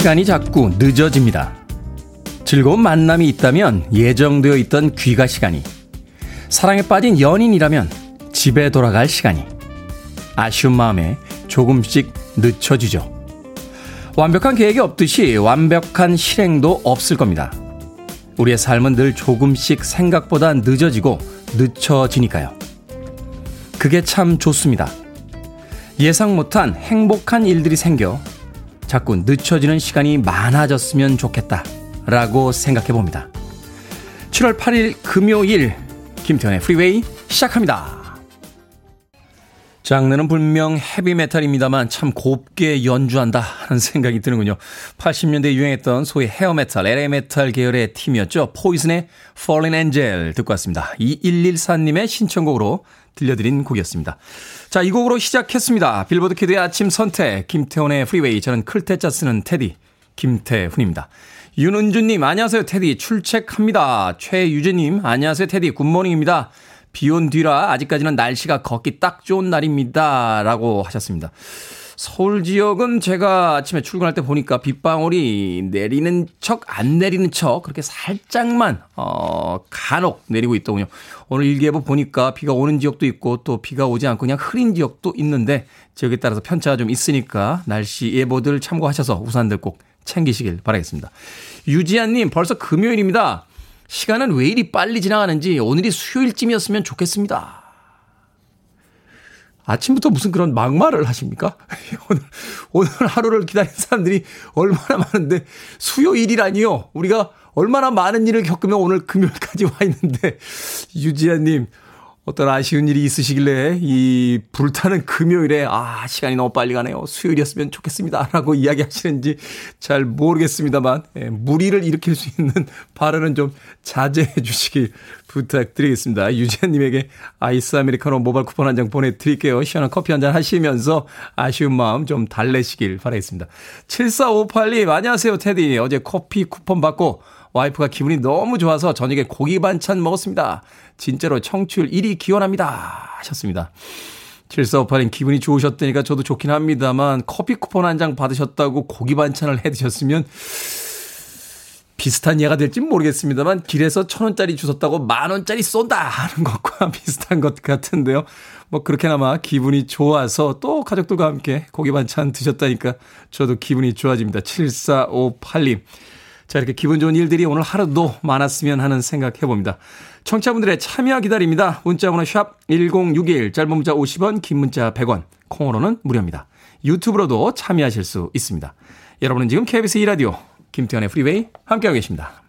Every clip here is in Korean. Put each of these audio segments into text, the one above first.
시간이 자꾸 늦어집니다. 즐거운 만남이 있다면 예정되어 있던 귀가 시간이, 사랑에 빠진 연인이라면 집에 돌아갈 시간이, 아쉬운 마음에 조금씩 늦춰지죠. 완벽한 계획이 없듯이 완벽한 실행도 없을 겁니다. 우리의 삶은 늘 조금씩 생각보다 늦어지고 늦춰지니까요. 그게 참 좋습니다. 예상 못한 행복한 일들이 생겨 자꾸 늦춰지는 시간이 많아졌으면 좋겠다. 라고 생각해 봅니다. 7월 8일 금요일 김태훈의 프리웨이 시작합니다. 장르는 분명 헤비메탈입니다만 참 곱게 연주한다 하는 생각이 드는군요. 80년대에 유행했던 소위 hair metal, LA metal 계열의 팀이었죠. 포이즌의 Fallen Angel 듣고 왔습니다. 2114님의 신청곡으로 들려드린 곡이었습니다. 자, 이 곡으로 시작했습니다. 빌보드 kid의 아침 선택, 김태훈의 프리웨이. 저는 클 태 자 쓰는 테디, 김태훈입니다. 윤은주님, 안녕하세요, 테디. 출첵합니다. 최유재님, 안녕하세요, 테디. good morning입니다. 비 온 뒤라 아직까지는 날씨가 걷기 딱 좋은 날입니다. 라고 하셨습니다. 서울 지역은 제가 아침에 출근할 때 보니까 빗방울이 내리는 척, 안 내리는 척, 그렇게 살짝만, 어, 간혹 내리고 있더군요. 오늘 일기예보 보니까 비가 오는 지역도 있고 또 비가 오지 않고 그냥 흐린 지역도 있는데 지역에 따라서 편차가 좀 있으니까 날씨 예보들 참고하셔서 우산들 꼭 챙기시길 바라겠습니다. 유지한님, 벌써 금요일입니다. 시간은 왜 이리 빨리 지나가는지 오늘이 수요일쯤이었으면 좋겠습니다. 아침부터 무슨 그런 막말을 하십니까? 오늘, 오늘 하루를 기다린 사람들이 얼마나 많은데 수요일이라니요. 우리가 얼마나 많은 일을 겪으면 오늘 금요일까지 와 있는데 유지아님 어떤 아쉬운 일이 있으시길래 이 불타는 금요일에 아 시간이 너무 빨리 가네요. 수요일이었으면 좋겠습니다라고 이야기하시는지 잘 모르겠습니다만 예, 무리를 일으킬 수 있는 발언은 좀 자제해 주시길 부탁드리겠습니다. 유지아님에게 아이스 아메리카노 모바일 쿠폰 한 장 보내드릴게요. 시원한 커피 한 잔 하시면서 아쉬운 마음 좀 달래시길 바라겠습니다. 7458님 안녕하세요 테디. 어제 커피 쿠폰 받고 와이프가 기분이 너무 좋아서 저녁에 고기 반찬 먹었습니다. 진짜로 청취율 1위 기원합니다. 하셨습니다. 7458님 기분이 좋으셨다니까 저도 좋긴 합니다만 커피 쿠폰 한 장 받으셨다고 고기 반찬을 해 드셨으면 비슷한 예가 될진 모르겠습니다만 길에서 천 원짜리 주셨다고 만 원짜리 쏜다 하는 것과 비슷한 것 같은데요. 뭐 그렇게나마 기분이 좋아서 또 가족들과 함께 고기 반찬 드셨다니까 저도 기분이 좋아집니다. 7458님. 자, 이렇게 기분 좋은 일들이 오늘 하루도 많았으면 하는 생각 해봅니다. 청취자분들의 참여 기다립니다. 문자번호 샵 1061, 짧은 문자 50원, 긴 문자 100원, 콩으로는 무료입니다. 유튜브로도 참여하실 수 있습니다. 여러분은 지금 KBS 2라디오, 김태훈의 프리웨이 함께하고 계십니다.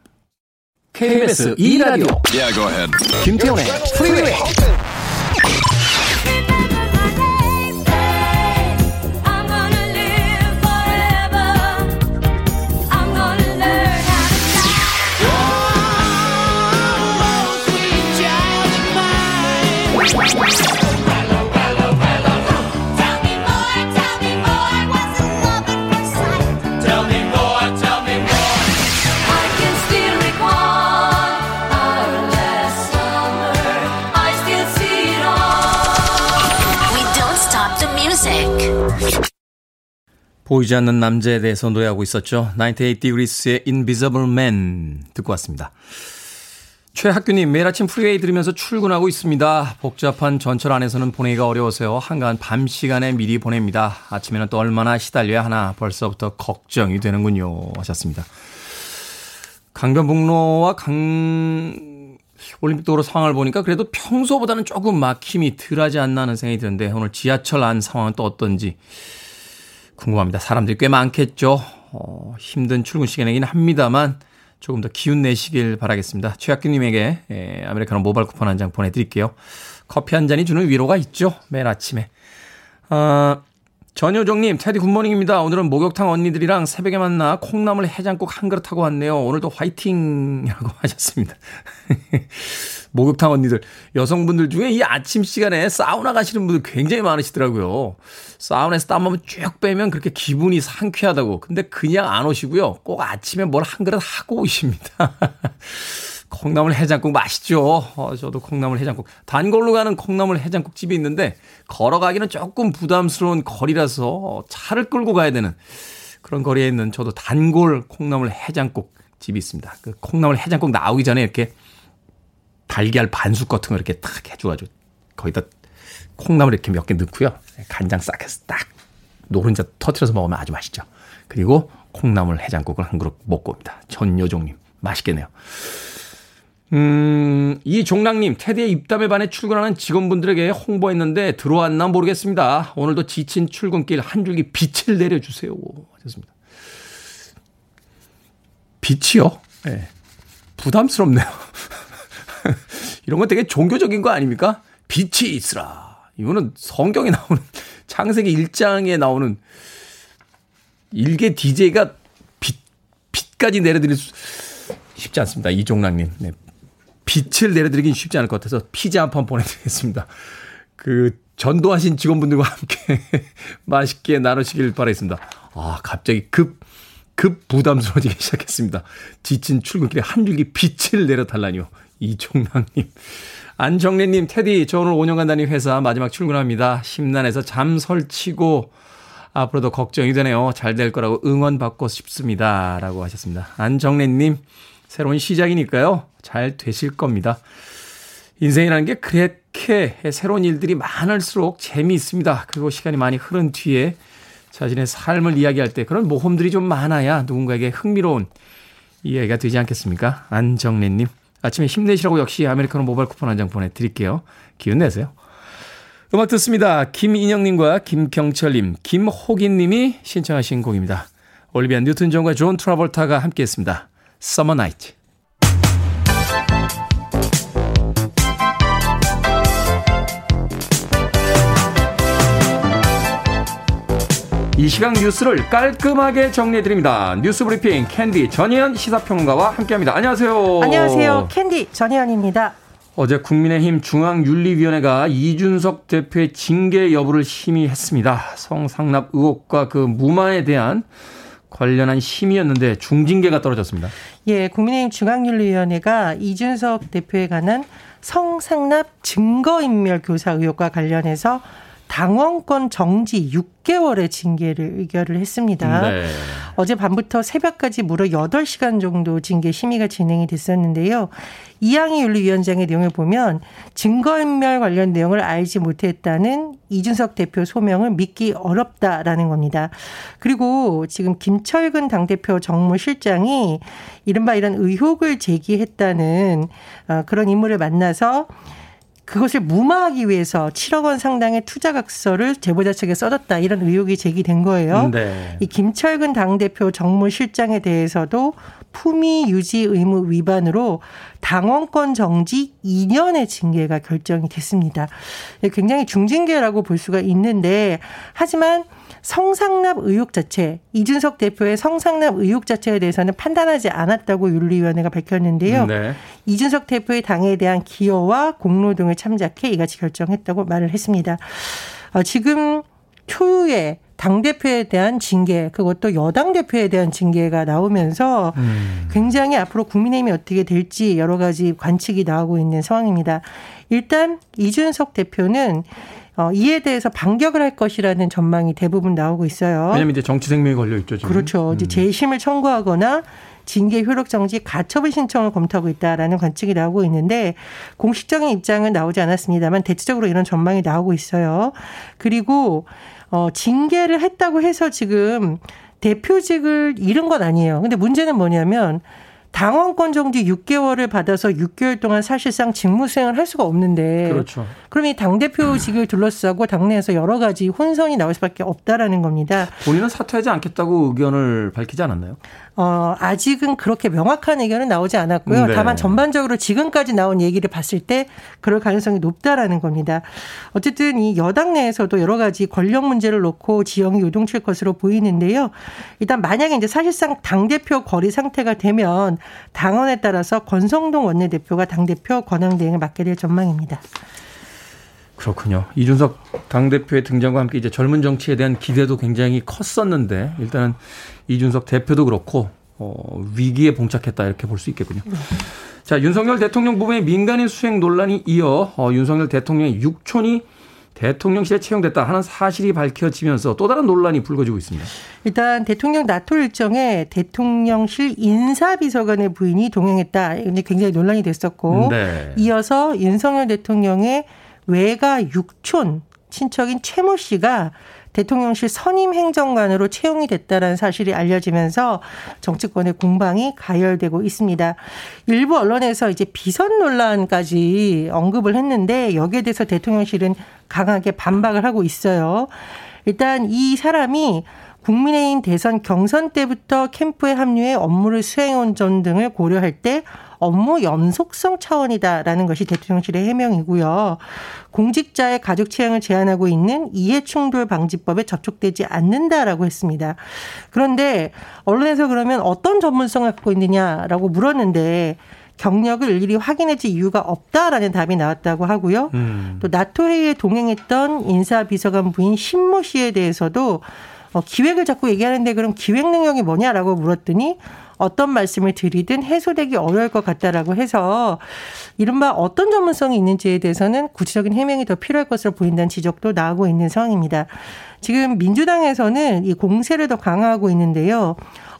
KBS 2라디오, yeah, 김태훈의 프리웨이. 보이지 않는 남자에 대해서 노래하고 있었죠. 98 Degrees의 Invisible Man 듣고 왔습니다. 최학규님, 매일 아침 프리웨이 들으면서 출근하고 있습니다. 복잡한 전철 안에서는 보내기가 어려워서요. 한가한 밤 시간에 미리 보냅니다. 아침에는 또 얼마나 시달려야 하나 벌써부터 걱정이 되는군요. 하셨습니다. 강변북로와 강, 올림픽도로 상황을 보니까 그래도 평소보다는 조금 막힘이 덜하지 않나 하는 생각이 드는데 오늘 지하철 안 상황은 또 어떤지 궁금합니다. 사람들이 꽤 많겠죠. 어, 힘든 출근 시간이긴 합니다만 조금 더 기운 내시길 바라겠습니다. 최학규님에게 예, 아메리카노 모바일 쿠폰 한 장 보내드릴게요. 커피 한 잔이 주는 위로가 있죠. 매일 아침에. 어, 전효정님, 테디 good morning입니다. 오늘은 목욕탕 언니들이랑 새벽에 만나 콩나물 해장국 한 그릇 하고 왔네요. 오늘도 화이팅 이라고 하셨습니다. 목욕탕 언니들, 여성분들 중에 이 아침 시간에 사우나 가시는 분들 굉장히 많으시더라고요. 사우나에서 땀 한번 쭉 빼면 그렇게 기분이 상쾌하다고. 근데 그냥 안 오시고요. 꼭 아침에 뭘 한 그릇 하고 오십니다. 콩나물 해장국 맛있죠. 어, 저도 콩나물 해장국. 단골로 가는 콩나물 해장국 집이 있는데 걸어가기는 조금 부담스러운 거리라서 차를 끌고 가야 되는 그런 거리에 있는 저도 단골 콩나물 해장국 집이 있습니다. 그 콩나물 해장국 나오기 전에 이렇게 달걀 반숙 같은 거 이렇게 탁 해줘가지고 거기다 콩나물 이렇게 몇 개 넣고요. 간장 싹 해서 딱 노른자 터트려서 먹으면 아주 맛있죠. 그리고 콩나물 해장국을 한 그릇 먹고 옵니다. 전여종님. 맛있겠네요. 음, 이 종랑님, 테디의 입담에 반해 출근하는 직원분들에게 홍보했는데 들어왔나 모르겠습니다. 오늘도 지친 출근길 한 줄기 빛을 내려주세요. 하셨습니다. 빛이요? 예. 네. 부담스럽네요. 이런 건 되게 종교적인 거 아닙니까? 빛이 있으라. 이거는 성경에 나오는, 창세기 1장에 나오는 일개 DJ가 빛, 빛까지 내려드릴 수, 쉽지 않습니다. 이종랑님. 네. 빛을 내려드리긴 쉽지 않을 것 같아서 피자 한 판 보내드리겠습니다. 그 전도하신 직원분들과 함께 맛있게 나누시길 바라겠습니다. 아, 갑자기 급, 급 부담스러워지기 시작했습니다. 지친 출근길에 한 줄기 빛을 내려달라니요. 이종랑님. 안정래님, 테디, 저 오늘 5년간 다닌 회사 마지막 출근합니다. 심란해서 잠 설치고 앞으로도 걱정이 되네요. 잘 될 거라고 응원받고 싶습니다. 라고 하셨습니다. 안정래님, 새로운 시작이니까요. 잘 되실 겁니다. 인생이라는 게 그렇게 새로운 일들이 많을수록 재미있습니다. 그리고 시간이 많이 흐른 뒤에 자신의 삶을 이야기할 때 그런 모험들이 좀 많아야 누군가에게 흥미로운 이야기가 되지 않겠습니까? 안정래님. 아침에 힘내시라고 역시 아메리카노 모바일 쿠폰 한 장 보내드릴게요. 기운 내세요. 음악 듣습니다. 김인영님과 김경철님, 김호긴님이 신청하신 곡입니다. 올리비아 뉴튼 존과 존 트라볼타가 함께했습니다. Summer Night. 이 시각 뉴스를 깔끔하게 정리해드립니다. 뉴스 브리핑 캔디 전희연 시사평론가와 함께합니다. 안녕하세요. 안녕하세요. 캔디 전희연입니다. 어제 국민의힘 중앙윤리위원회가 이준석 대표의 징계 여부를 심의했습니다. 성상납 의혹과 그 무마에 대한 관련한 심의였는데 중징계가 떨어졌습니다. 예, 국민의힘 중앙윤리위원회가 이준석 대표에 관한 성상납 증거인멸 교사 의혹과 관련해서 당원권 정지 6개월의 징계를 의결을 했습니다. 네. 어제 밤부터 새벽까지 무려 8시간 정도 징계 심의가 진행이 됐었는데요. 이양희 윤리위원장의 내용을 보면 증거인멸 관련 내용을 알지 못했다는 이준석 대표 소명을 믿기 어렵다라는 겁니다. 그리고 지금 김철근 당대표 정무실장이 이른바 이런 의혹을 제기했다는 어, 그런 인물을 만나서 그것을 무마하기 위해서 7억 원 상당의 투자각서를 제보자 측에 써줬다 이런 의혹이 제기된 거예요. 네. 이 김철근 당대표 정무실장에 대해서도 품위 유지 의무 위반으로 당원권 정지 2년의 징계가 결정이 됐습니다. 굉장히 중징계라고 볼 수가 있는데 하지만 성상납 의혹 자체, 이준석 대표의 성상납 의혹 자체에 대해서는 판단하지 않았다고 윤리위원회가 밝혔는데요. 네. 이준석 대표의 당에 대한 기여와 공로 등을 참작해 이같이 결정했다고 말을 했습니다. 어, 지금 초유의 당 대표에 대한 징계, 그것도 여당 대표에 대한 징계가 나오면서 음. 굉장히 앞으로 국민의힘이 어떻게 될지 여러 가지 관측이 나오고 있는 상황입니다. 일단 이준석 대표는 어, 이에 대해서 반격을 할 것이라는 전망이 대부분 나오고 있어요. 왜냐하면 이제 정치 생명이 걸려 있죠. 지금. 그렇죠. 이제 음. 재심을 청구하거나 징계 효력 정지 가처분 신청을 검토하고 있다라는 관측이 나오고 있는데 공식적인 입장은 나오지 않았습니다만 대체적으로 이런 전망이 나오고 있어요. 그리고 어 징계를 했다고 해서 지금 대표직을 잃은 건 아니에요. 근데 문제는 뭐냐면 당원권 정지 6개월을 받아서 6개월 동안 사실상 직무 수행을 할 수가 없는데 그렇죠. 그럼 이 당 대표직을 둘러싸고 당내에서 여러 가지 혼선이 나올 수밖에 없다라는 겁니다. 본인은 사퇴하지 않겠다고 의견을 밝히지 않았나요? 어, 아직은 그렇게 명확한 의견은 나오지 않았고요. 네. 다만 전반적으로 지금까지 나온 얘기를 봤을 때 그럴 가능성이 높다라는 겁니다. 어쨌든 이 여당 내에서도 여러 가지 권력 문제를 놓고 지형이 요동칠 것으로 보이는데요. 일단 만약에 이제 사실상 당대표 거리 상태가 되면 당원에 따라서 권성동 원내대표가 당대표 권한대행을 맡게 될 전망입니다. 그렇군요. 이준석 당대표의 등장과 함께 이제 젊은 정치에 대한 기대도 굉장히 컸었는데 일단은 이준석 대표도 그렇고 어, 위기에 봉착했다 이렇게 볼 수 있겠군요. 네. 자, 윤석열 대통령 부부의 민간인 수행 논란이 이어 어, 윤석열 대통령의 육촌이 대통령실에 채용됐다 하는 사실이 밝혀지면서 또 다른 논란이 불거지고 있습니다. 일단 대통령 나토 일정에 대통령실 인사비서관의 부인이 동행했다. 이게 굉장히 논란이 됐었고 네. 이어서 윤석열 대통령의 외가 육촌 친척인 최모 씨가 대통령실 선임 행정관으로 채용이 됐다라는 사실이 알려지면서 정치권의 공방이 가열되고 있습니다. 일부 언론에서 이제 비선 논란까지 언급을 했는데 여기에 대해서 대통령실은 강하게 반박을 하고 있어요. 일단 이 사람이 국민의힘 대선 경선 때부터 캠프에 합류해 업무를 수행한 점 등을 고려할 때 업무 연속성 차원이다라는 것이 대통령실의 해명이고요. 공직자의 가족 취향을 제한하고 있는 이해충돌 방지법에 접촉되지 않는다라고 했습니다. 그런데 언론에서 그러면 어떤 전문성을 갖고 있느냐라고 물었는데 경력을 일일이 확인해줄 이유가 없다라는 답이 나왔다고 하고요. 음. 또 나토 회의에 동행했던 인사비서관 부인 신모 씨에 대해서도 어, 기획을 자꾸 얘기하는데 그럼 기획 능력이 뭐냐라고 물었더니 어떤 말씀을 드리든 해소되기 어려울 것 같다라고 해서 이른바 어떤 전문성이 있는지에 대해서는 구체적인 해명이 더 필요할 것으로 보인다는 지적도 나오고 있는 상황입니다. 지금 민주당에서는 이 공세를 더 강화하고 있는데요.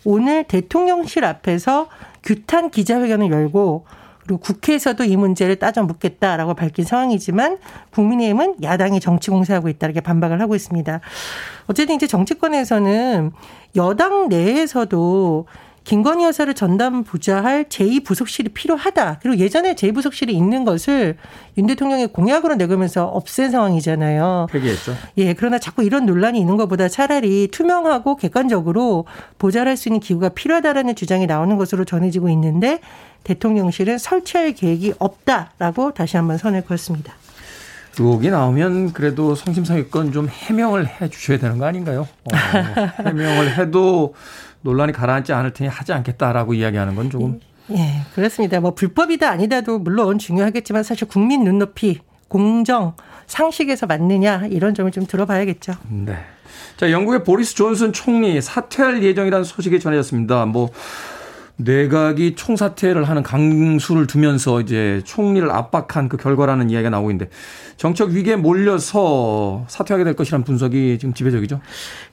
오늘 대통령실 앞에서 규탄 기자회견을 열고 그리고 국회에서도 이 문제를 따져 묻겠다라고 밝힌 상황이지만 국민의힘은 야당이 정치 공세하고 있다 이렇게 반박을 하고 있습니다. 어쨌든 이제 정치권에서는 여당 내에서도 김건희 여사를 전담 부자할 제2부속실이 필요하다. 그리고 예전에 제2부속실이 있는 것을 윤 대통령이 공약으로 내걸면서 없앤 상황이잖아요. 폐기했죠. 예, 그러나 자꾸 이런 논란이 있는 것보다 차라리 투명하고 객관적으로 보좌할 수 있는 기구가 필요하다라는 주장이 나오는 것으로 전해지고 있는데 대통령실은 설치할 계획이 없다라고 다시 한번 선을 그었습니다. 의혹이 나오면 그래도 성심성의권 좀 해명을 해 주셔야 되는 거 아닌가요? 어, 해명을 해도 논란이 가라앉지 않을 테니 하지 않겠다라고 이야기하는 건 조금. 예, 그렇습니다. 뭐 불법이다 아니다도 물론 중요하겠지만 사실 국민 눈높이, 공정, 상식에서 맞느냐 이런 점을 좀 들어봐야겠죠. 네. 자, 영국의 보리스 존슨 총리 사퇴할 예정이라는 소식이 전해졌습니다. 뭐 내각이 총사퇴를 하는 강수를 두면서 이제 총리를 압박한 그 결과라는 이야기가 나오고 있는데 정책 위기에 몰려서 사퇴하게 될 것이라는 분석이 지금 지배적이죠.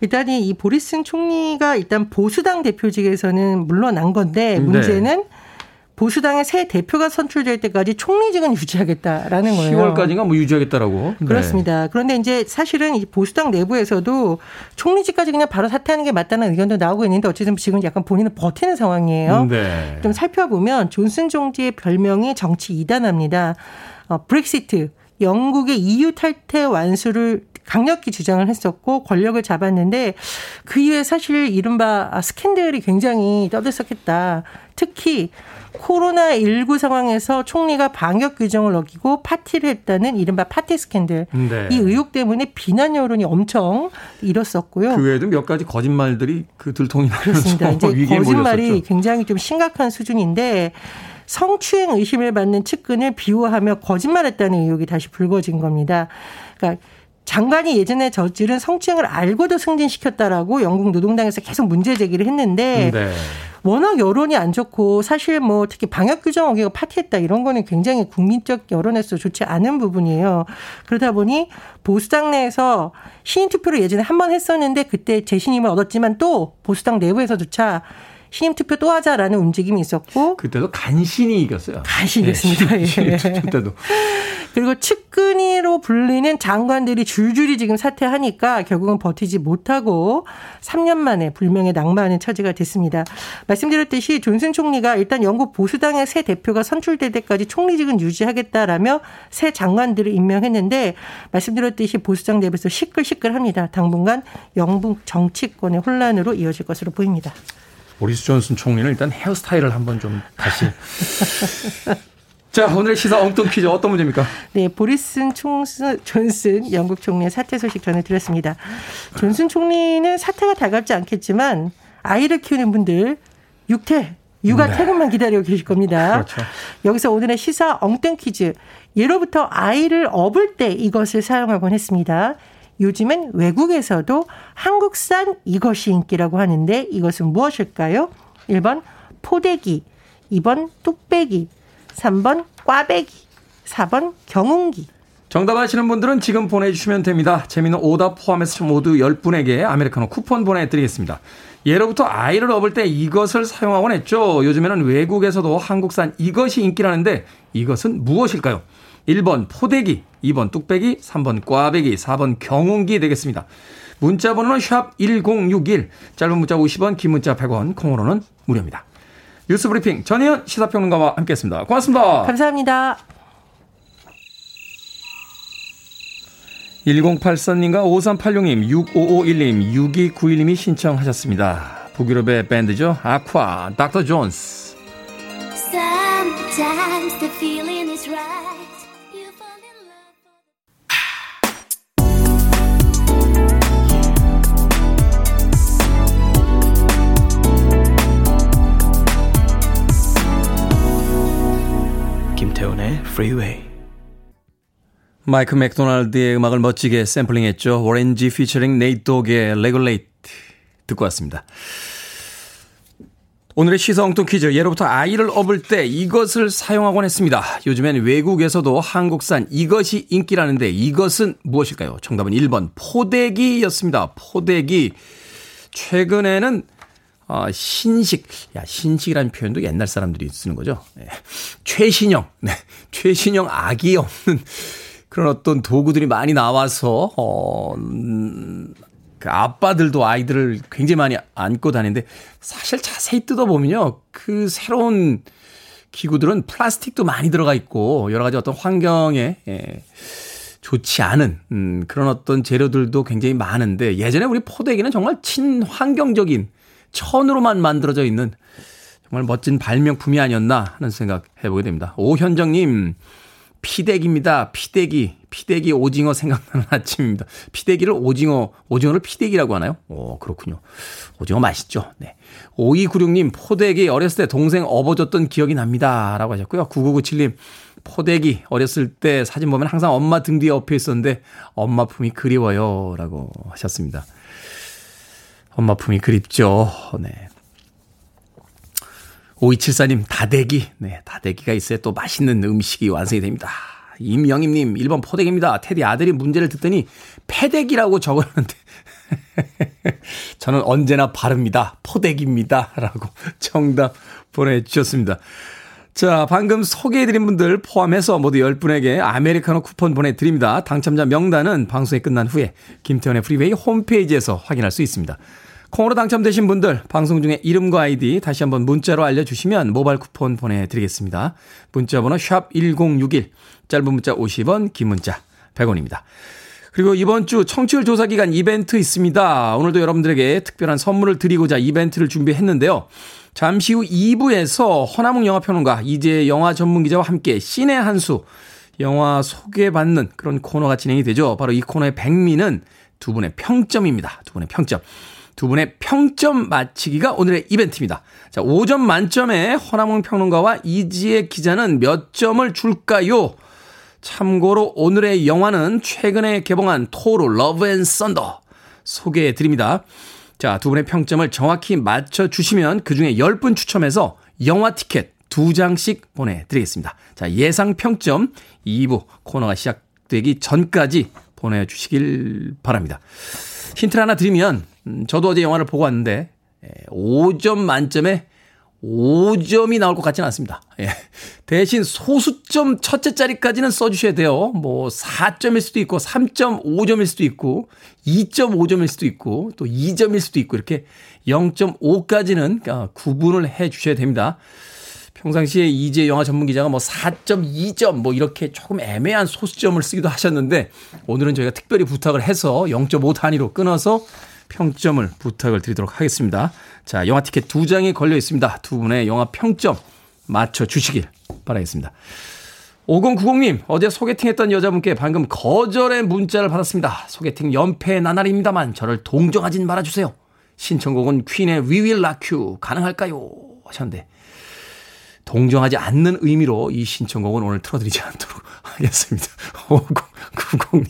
일단 이 보리슨 총리가 일단 보수당 대표직에서는 물러난 건데 네. 문제는 네. 보수당의 새 대표가 선출될 때까지 총리직은 유지하겠다라는 거예요. 10월까지가 뭐 유지하겠다라고. 네. 그렇습니다. 그런데 이제 사실은 이 보수당 내부에서도 총리직까지 그냥 바로 사퇴하는 게 맞다는 의견도 나오고 있는데 어쨌든 지금 약간 본인은 버티는 상황이에요. 네. 좀 살펴보면 존슨 총리의 별명이 정치 이단합니다. 어, 브렉시트 영국의 EU 탈퇴 완수를 강력히 주장을 했었고 권력을 잡았는데 그 이후에 사실 이른바 스캔들이 굉장히 떠들썩했다. 특히 코로나19 상황에서 총리가 방역 규정을 어기고 파티를 했다는 이른바 파티 스캔들. 네. 이 의혹 때문에 비난 여론이 엄청 일었었고요. 그 외에도 몇 가지 거짓말들이 그 들통이 나면서 이제 거짓말이 몰렸었죠. 굉장히 좀 심각한 수준인데 성추행 의심을 받는 측근을 비호하며 거짓말했다는 의혹이 다시 불거진 겁니다. 그러니까 장관이 예전에 저지른 성추행을 알고도 승진시켰다라고 영국 노동당에서 계속 문제 제기를 했는데 네. 워낙 여론이 안 좋고 사실 뭐 특히 방역 규정 어기고 파티했다 이런 거는 굉장히 국민적 여론에서 좋지 않은 부분이에요. 그러다 보니 보수당 내에서 신인 투표를 예전에 한 번 했었는데 그때 재신임을 얻었지만 또 보수당 내부에서조차 신임 투표 또 하자라는 움직임이 있었고 그때도 간신히 이겼어요. 간신히 이겼습니다. 네, 신임 투표 때도. 그리고 측근위로 불리는 장관들이 줄줄이 지금 사퇴하니까 결국은 버티지 못하고 3년 만에 불명예 낭만하는 처지가 됐습니다. 말씀드렸듯이 존슨 총리가 일단 영국 보수당의 새 대표가 선출될 때까지 총리직은 유지하겠다라며 새 장관들을 임명했는데 말씀드렸듯이 보수당 내부에서 시끌시끌합니다. 당분간 영국 정치권의 혼란으로 이어질 것으로 보입니다. 보리스 존슨 총리는 일단 헤어스타일을 한번 좀 다시. 자, 오늘 시사 엉뚱 퀴즈 어떤 문제입니까? 네, 보리스 총스, 존슨 영국 총리의 사퇴 소식 전해드렸습니다. 존슨 총리는 사퇴가 다갑지 않겠지만 아이를 키우는 분들 육퇴, 육아 네. 퇴근만 기다리고 계실 겁니다. 그렇죠. 여기서 오늘의 시사 엉뚱 퀴즈. 예로부터 아이를 업을 때 이것을 사용하곤 했습니다. 요즘은 외국에서도 한국산 이것이 인기라고 하는데 이것은 무엇일까요? 1번 포대기, 2번 뚝배기, 3번 꽈배기, 4번 경운기. 정답 아시는 분들은 지금 보내주시면 됩니다. 재미는 오답 포함해서 모두 10분에게 아메리카노 쿠폰 보내드리겠습니다. 예로부터 아이를 업을 때 이것을 사용하곤 했죠. 요즘에는 외국에서도 한국산 이것이 인기라는데 이것은 무엇일까요? 1번 포대기, 2번 뚝배기, 3번 꽈배기, 4번 경운기 되겠습니다. 문자 번호는 샵 1061, 짧은 문자 50원, 긴 문자 100원, 콩으로는 무료입니다. 뉴스 브리핑 전혜연 시사평론가와 함께했습니다. 고맙습니다. 감사합니다. 1084님과 5386님, 6551님, 6291님이 신청하셨습니다. 북유럽의 밴드죠. 아쿠아, 닥터 존스. Sometimes the feeling is right. 김태훈의 Freeway. 마이크 맥도날드의 음악을 멋지게 샘플링했죠. 오렌지 피처링 네이트독의 레귤레이트 듣고 왔습니다. 오늘의 시성뚱 퀴즈. 예로부터 아이를 업을 때 이것을 사용하곤 했습니다. 요즘엔 외국에서도 한국산 이것이 인기라는데 이것은 무엇일까요? 정답은 1번 포대기였습니다. 포대기. 최근에는 어, 신식, 야, 신식이라는 표현도 옛날 사람들이 쓰는 거죠. 네. 최신형, 네. 최신형 악이 없는 그런 어떤 도구들이 많이 나와서, 어, 음, 그 아빠들도 아이들을 굉장히 많이 안고 다니는데 사실 자세히 뜯어보면요. 그 새로운 기구들은 플라스틱도 많이 들어가 있고 여러 가지 어떤 환경에 예, 좋지 않은 음, 그런 어떤 재료들도 굉장히 많은데 예전에 우리 포대기는 정말 친환경적인 천으로만 만들어져 있는 정말 멋진 발명품이 아니었나 하는 생각 해보게 됩니다. 오현정님, 피대기입니다. 피대기. 피대기 오징어 생각나는 아침입니다. 피대기를 오징어, 오징어를 피대기라고 하나요? 오, 그렇군요. 오징어 맛있죠. 네. 5296님, 포대기 어렸을 때 동생 업어줬던 기억이 납니다. 라고 하셨고요. 9997님, 포대기 어렸을 때 사진 보면 항상 엄마 등 뒤에 엎여 있었는데 엄마 품이 그리워요. 라고 하셨습니다. 엄마 품이 그립죠. 네. 5274님, 다대기. 네, 다대기가 있어야 또 맛있는 음식이 완성이 됩니다. 임영임님, 1번 포대기입니다. 테디 아들이 문제를 듣더니 패대기라고 적었는데. 저는 언제나 바릅니다. 포대기입니다. 라고 정답 보내주셨습니다. 자, 방금 소개해드린 분들 포함해서 모두 10분에게 아메리카노 쿠폰 보내드립니다. 당첨자 명단은 방송이 끝난 후에 김태훈의 프리웨이 홈페이지에서 확인할 수 있습니다. 콩으로 당첨되신 분들 방송 중에 이름과 아이디 다시 한번 문자로 알려주시면 모바일 쿠폰 보내드리겠습니다. 문자 번호 샵 1061 짧은 문자 50원 긴 문자 100원입니다. 그리고 이번 주 청취율 조사 기간 이벤트 있습니다. 오늘도 여러분들에게 특별한 선물을 드리고자 이벤트를 준비했는데요. 잠시 후 2부에서 허나몽 영화평론가 이제 영화 전문 기자와 함께 신의 한수 영화 소개받는 그런 코너가 진행이 되죠. 바로 이 코너의 백미는 두 분의 평점입니다. 두 분의 평점. 두 분의 평점 맞히기가 오늘의 이벤트입니다. 자, 5점 만점에 허남웅 평론가와 이지혜 기자는 몇 점을 줄까요? 참고로 오늘의 영화는 최근에 개봉한 토르 Love and Thunder 소개해 드립니다. 자, 두 분의 평점을 정확히 맞춰 주시면 그 중에 10분 추첨해서 영화 티켓 2장씩 보내 드리겠습니다. 자, 예상 평점 2부 코너가 시작되기 전까지 보내 주시길 바랍니다. 힌트를 하나 드리면 음, 저도 어제 영화를 보고 왔는데 5점 예, 만점에 5점이 나올 것 같지는 않습니다. 예. 대신 소수점 첫째 자리까지는 써주셔야 돼요. 뭐 4점일 수도 있고 3.5점일 수도 있고 2.5점일 수도 있고 또 2점일 수도 있고 이렇게 0.5까지는 어, 구분을 해 주셔야 됩니다. 평상시에 이제 영화 전문 기자가 뭐 4.2점 뭐 이렇게 조금 애매한 소수점을 쓰기도 하셨는데 오늘은 저희가 특별히 부탁을 해서 0.5 단위로 끊어서 평점을 부탁을 드리도록 하겠습니다. 자, 영화 티켓 두 장이 걸려 있습니다. 두 분의 영화 평점 맞춰 주시길 바라겠습니다. 5090님, 어제 소개팅 했던 여자분께 방금 거절의 문자를 받았습니다. 소개팅 연패 나날입니다만 저를 동정하진 말아주세요. 신청곡은 퀸의 We Will Rock You 가능할까요? 하셨는데 동정하지 않는 의미로 이 신청곡은 오늘 틀어드리지 않도록 하겠습니다. 5090님.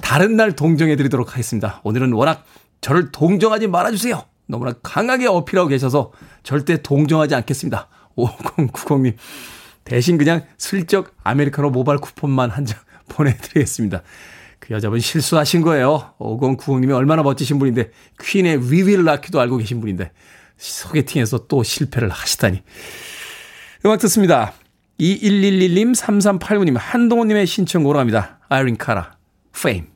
다른 날 동정해드리도록 하겠습니다. 오늘은 워낙 저를 동정하지 말아주세요. 너무나 강하게 어필하고 계셔서 절대 동정하지 않겠습니다. 5090님. 대신 그냥 슬쩍 아메리카노 모바일 쿠폰만 한 장 보내드리겠습니다. 그 여자분 실수하신 거예요. 5090님이 얼마나 멋지신 분인데 퀸의 위윌 라키도 알고 계신 분인데 소개팅에서 또 실패를 하시다니. 음악 듣습니다. 2111님, 3389님, 한동훈님의 신청곡으로 합니다. 아이린 카라, Fame.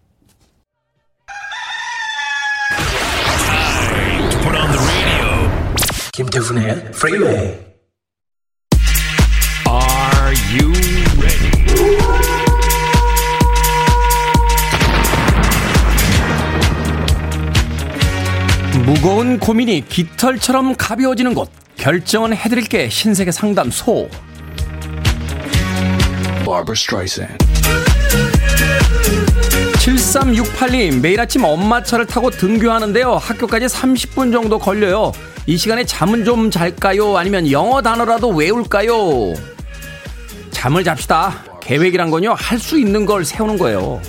김태훈의 Freeway. Are you ready? 무거운 고민이 깃털처럼 가벼워지는 곳. 결정은 해드릴게 신세계 상담소. 7368님, 매일 아침 엄마 차를 타고 등교하는데요. 학교까지 30분 정도 걸려요. 이 시간에 잠은 좀 잘까요? 아니면 영어 단어라도 외울까요? 잠을 잡시다. 계획이란 건요, 할 수 있는 걸 세우는 거예요.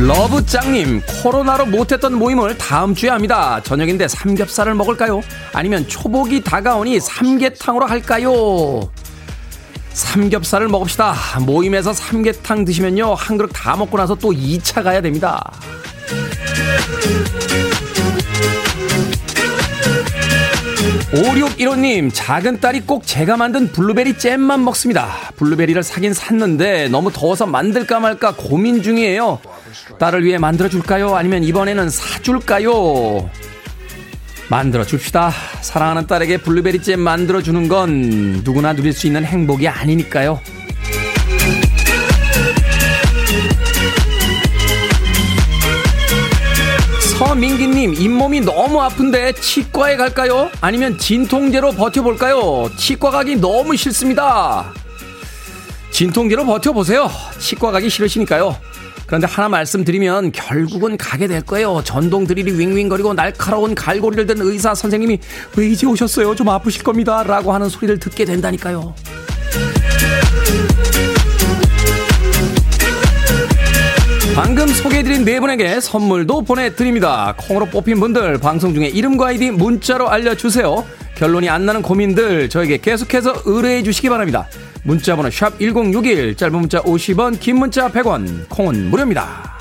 러브짱님, 코로나로 못했던 모임을 다음 주에 합니다. 저녁인데 삼겹살을 먹을까요? 아니면 초복이 다가오니 삼계탕으로 할까요? 삼겹살을 먹읍시다. 모임에서 삼계탕 드시면요. 한 그릇 다 먹고 나서 또 2차 가야 됩니다. 5615님, 작은 딸이 꼭 제가 만든 블루베리 잼만 먹습니다. 블루베리를 사긴 샀는데 너무 더워서 만들까 말까 고민 중이에요. 딸을 위해 만들어줄까요? 아니면 이번에는 사줄까요? 만들어 줍시다. 사랑하는 딸에게 블루베리 잼 만들어 주는 건 누구나 누릴 수 있는 행복이 아니니까요. 서민기님, 잇몸이 너무 아픈데 치과에 갈까요? 아니면 진통제로 버텨볼까요? 치과 가기 너무 싫습니다. 진통제로 버텨보세요. 치과 가기 싫으시니까요. 그런데 하나 말씀드리면 결국은 가게 될 거예요. 전동 드릴이 윙윙거리고 날카로운 갈고리를 든 의사 선생님이 왜 이제 오셨어요? 좀 아프실 겁니다. 라고 하는 소리를 듣게 된다니까요. 방금 소개해드린 네 분에게 선물도 보내드립니다. 콩으로 뽑힌 분들 방송 중에 이름과 아이디 문자로 알려주세요. 결론이 안 나는 고민들 저에게 계속해서 의뢰해 주시기 바랍니다. 문자번호 샵 1061 짧은 문자 50원 긴 문자 100원 콩은 무료입니다.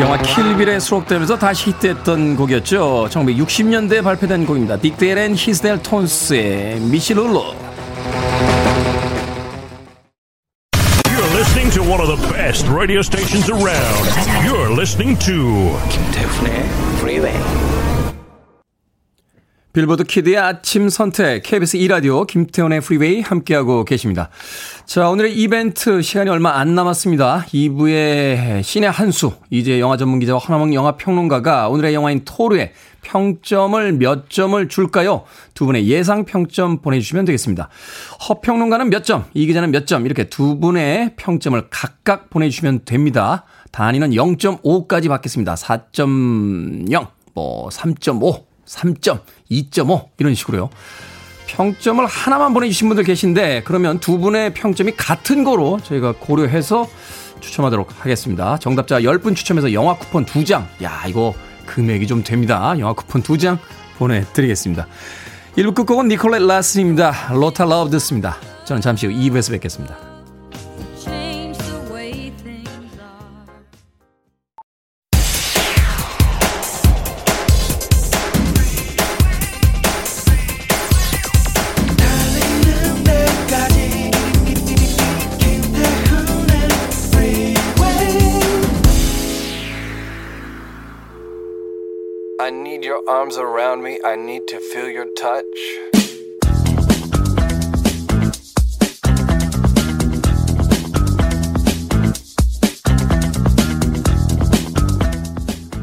영화 킬빌에 수록되면서 다시 히트했던 곡이었죠. 1960년대에 발표된 곡입니다. Dick Dale and His Del-Tones의 Misirlou로 listening to one of the best radio stations around. You're listening to 김태훈의 Freeway. 빌보드 kid의 아침 선택 KBS 2라디오 김태훈의 프리웨이 함께하고 계십니다. 자, 오늘의 이벤트 시간이 얼마 안 남았습니다. 2부의 신의 한수, 이지혜 영화 전문 기자와 허남웅 영화 평론가가 오늘의 영화인 토르의 평점을 몇 점을 줄까요? 두 분의 예상 평점 보내주시면 되겠습니다. 허평론가는 몇 점, 이 기자는 몇 점, 이렇게 두 분의 평점을 각각 보내주시면 됩니다. 단위는 0.5까지 받겠습니다. 4.0, 뭐, 3.5, 3점, 2.5, 이런 식으로요. 평점을 하나만 보내주신 분들 계신데, 그러면 두 분의 평점이 같은 거로 저희가 고려해서 추첨하도록 하겠습니다. 정답자 10분 추첨해서 영화 쿠폰 2장. 야, 이거 금액이 좀 됩니다. 영화 쿠폰 2장 보내드리겠습니다. 1부 끝곡은 니콜렛 라슨입니다. Lotta Love 듣습니다. 저는 잠시 후 2부에서 뵙겠습니다. Arms around me. I need to feel your touch.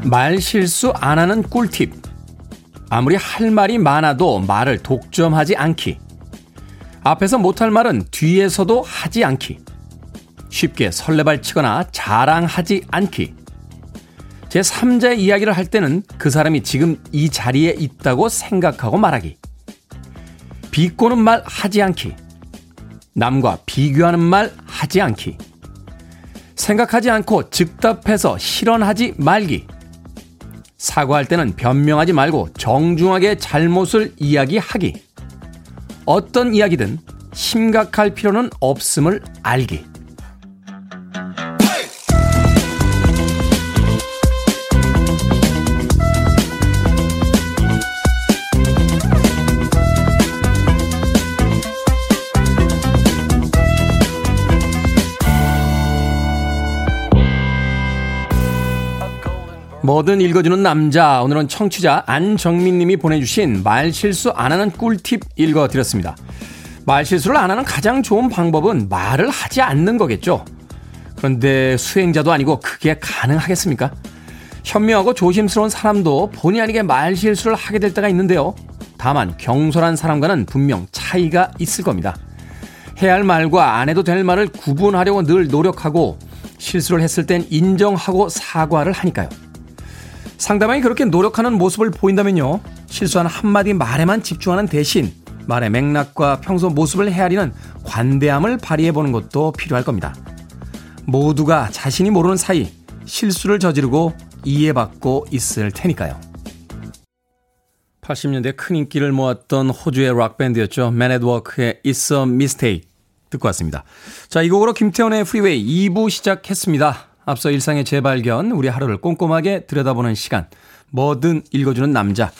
말 실수 안 하는 꿀팁. 아무리 할 말이 많아도 말을 독점하지 않기. 앞에서 못할 말은 뒤에서도 하지 않기. 쉽게 설레발 치거나 자랑하지 않기. 제 3자의 이야기를 할 때는 그 사람이 지금 이 자리에 있다고 생각하고 말하기. 비꼬는 말 하지 않기. 남과 비교하는 말 하지 않기. 생각하지 않고 즉답해서 실언하지 말기. 사과할 때는 변명하지 말고 정중하게 잘못을 이야기하기. 어떤 이야기든 심각할 필요는 없음을 알기. 뭐든 읽어주는 남자. 오늘은 청취자 안정민 님이 보내주신 말 실수 안 하는 꿀팁 읽어드렸습니다. 말 실수를 안 하는 가장 좋은 방법은 말을 하지 않는 거겠죠. 그런데 수행자도 아니고 그게 가능하겠습니까? 현명하고 조심스러운 사람도 본의 아니게 말 실수를 하게 될 때가 있는데요. 다만 경솔한 사람과는 분명 차이가 있을 겁니다. 해야 할 말과 안 해도 될 말을 구분하려고 늘 노력하고 실수를 했을 땐 인정하고 사과를 하니까요. 상대방이 그렇게 노력하는 모습을 보인다면요. 실수한 한마디 말에만 집중하는 대신 말의 맥락과 평소 모습을 헤아리는 관대함을 발휘해 보는 것도 필요할 겁니다. 모두가 자신이 모르는 사이 실수를 저지르고 이해받고 있을 테니까요. 80년대 큰 인기를 모았던 호주의 락밴드였죠. Man at Work의 It's a Mistake 듣고 왔습니다. 자, 이 곡으로 김태훈의 프리웨이 2부 시작했습니다. 앞서 일상의 재발견, 우리 하루를 꼼꼼하게 들여다보는 시간, 뭐든 읽어주는 남자.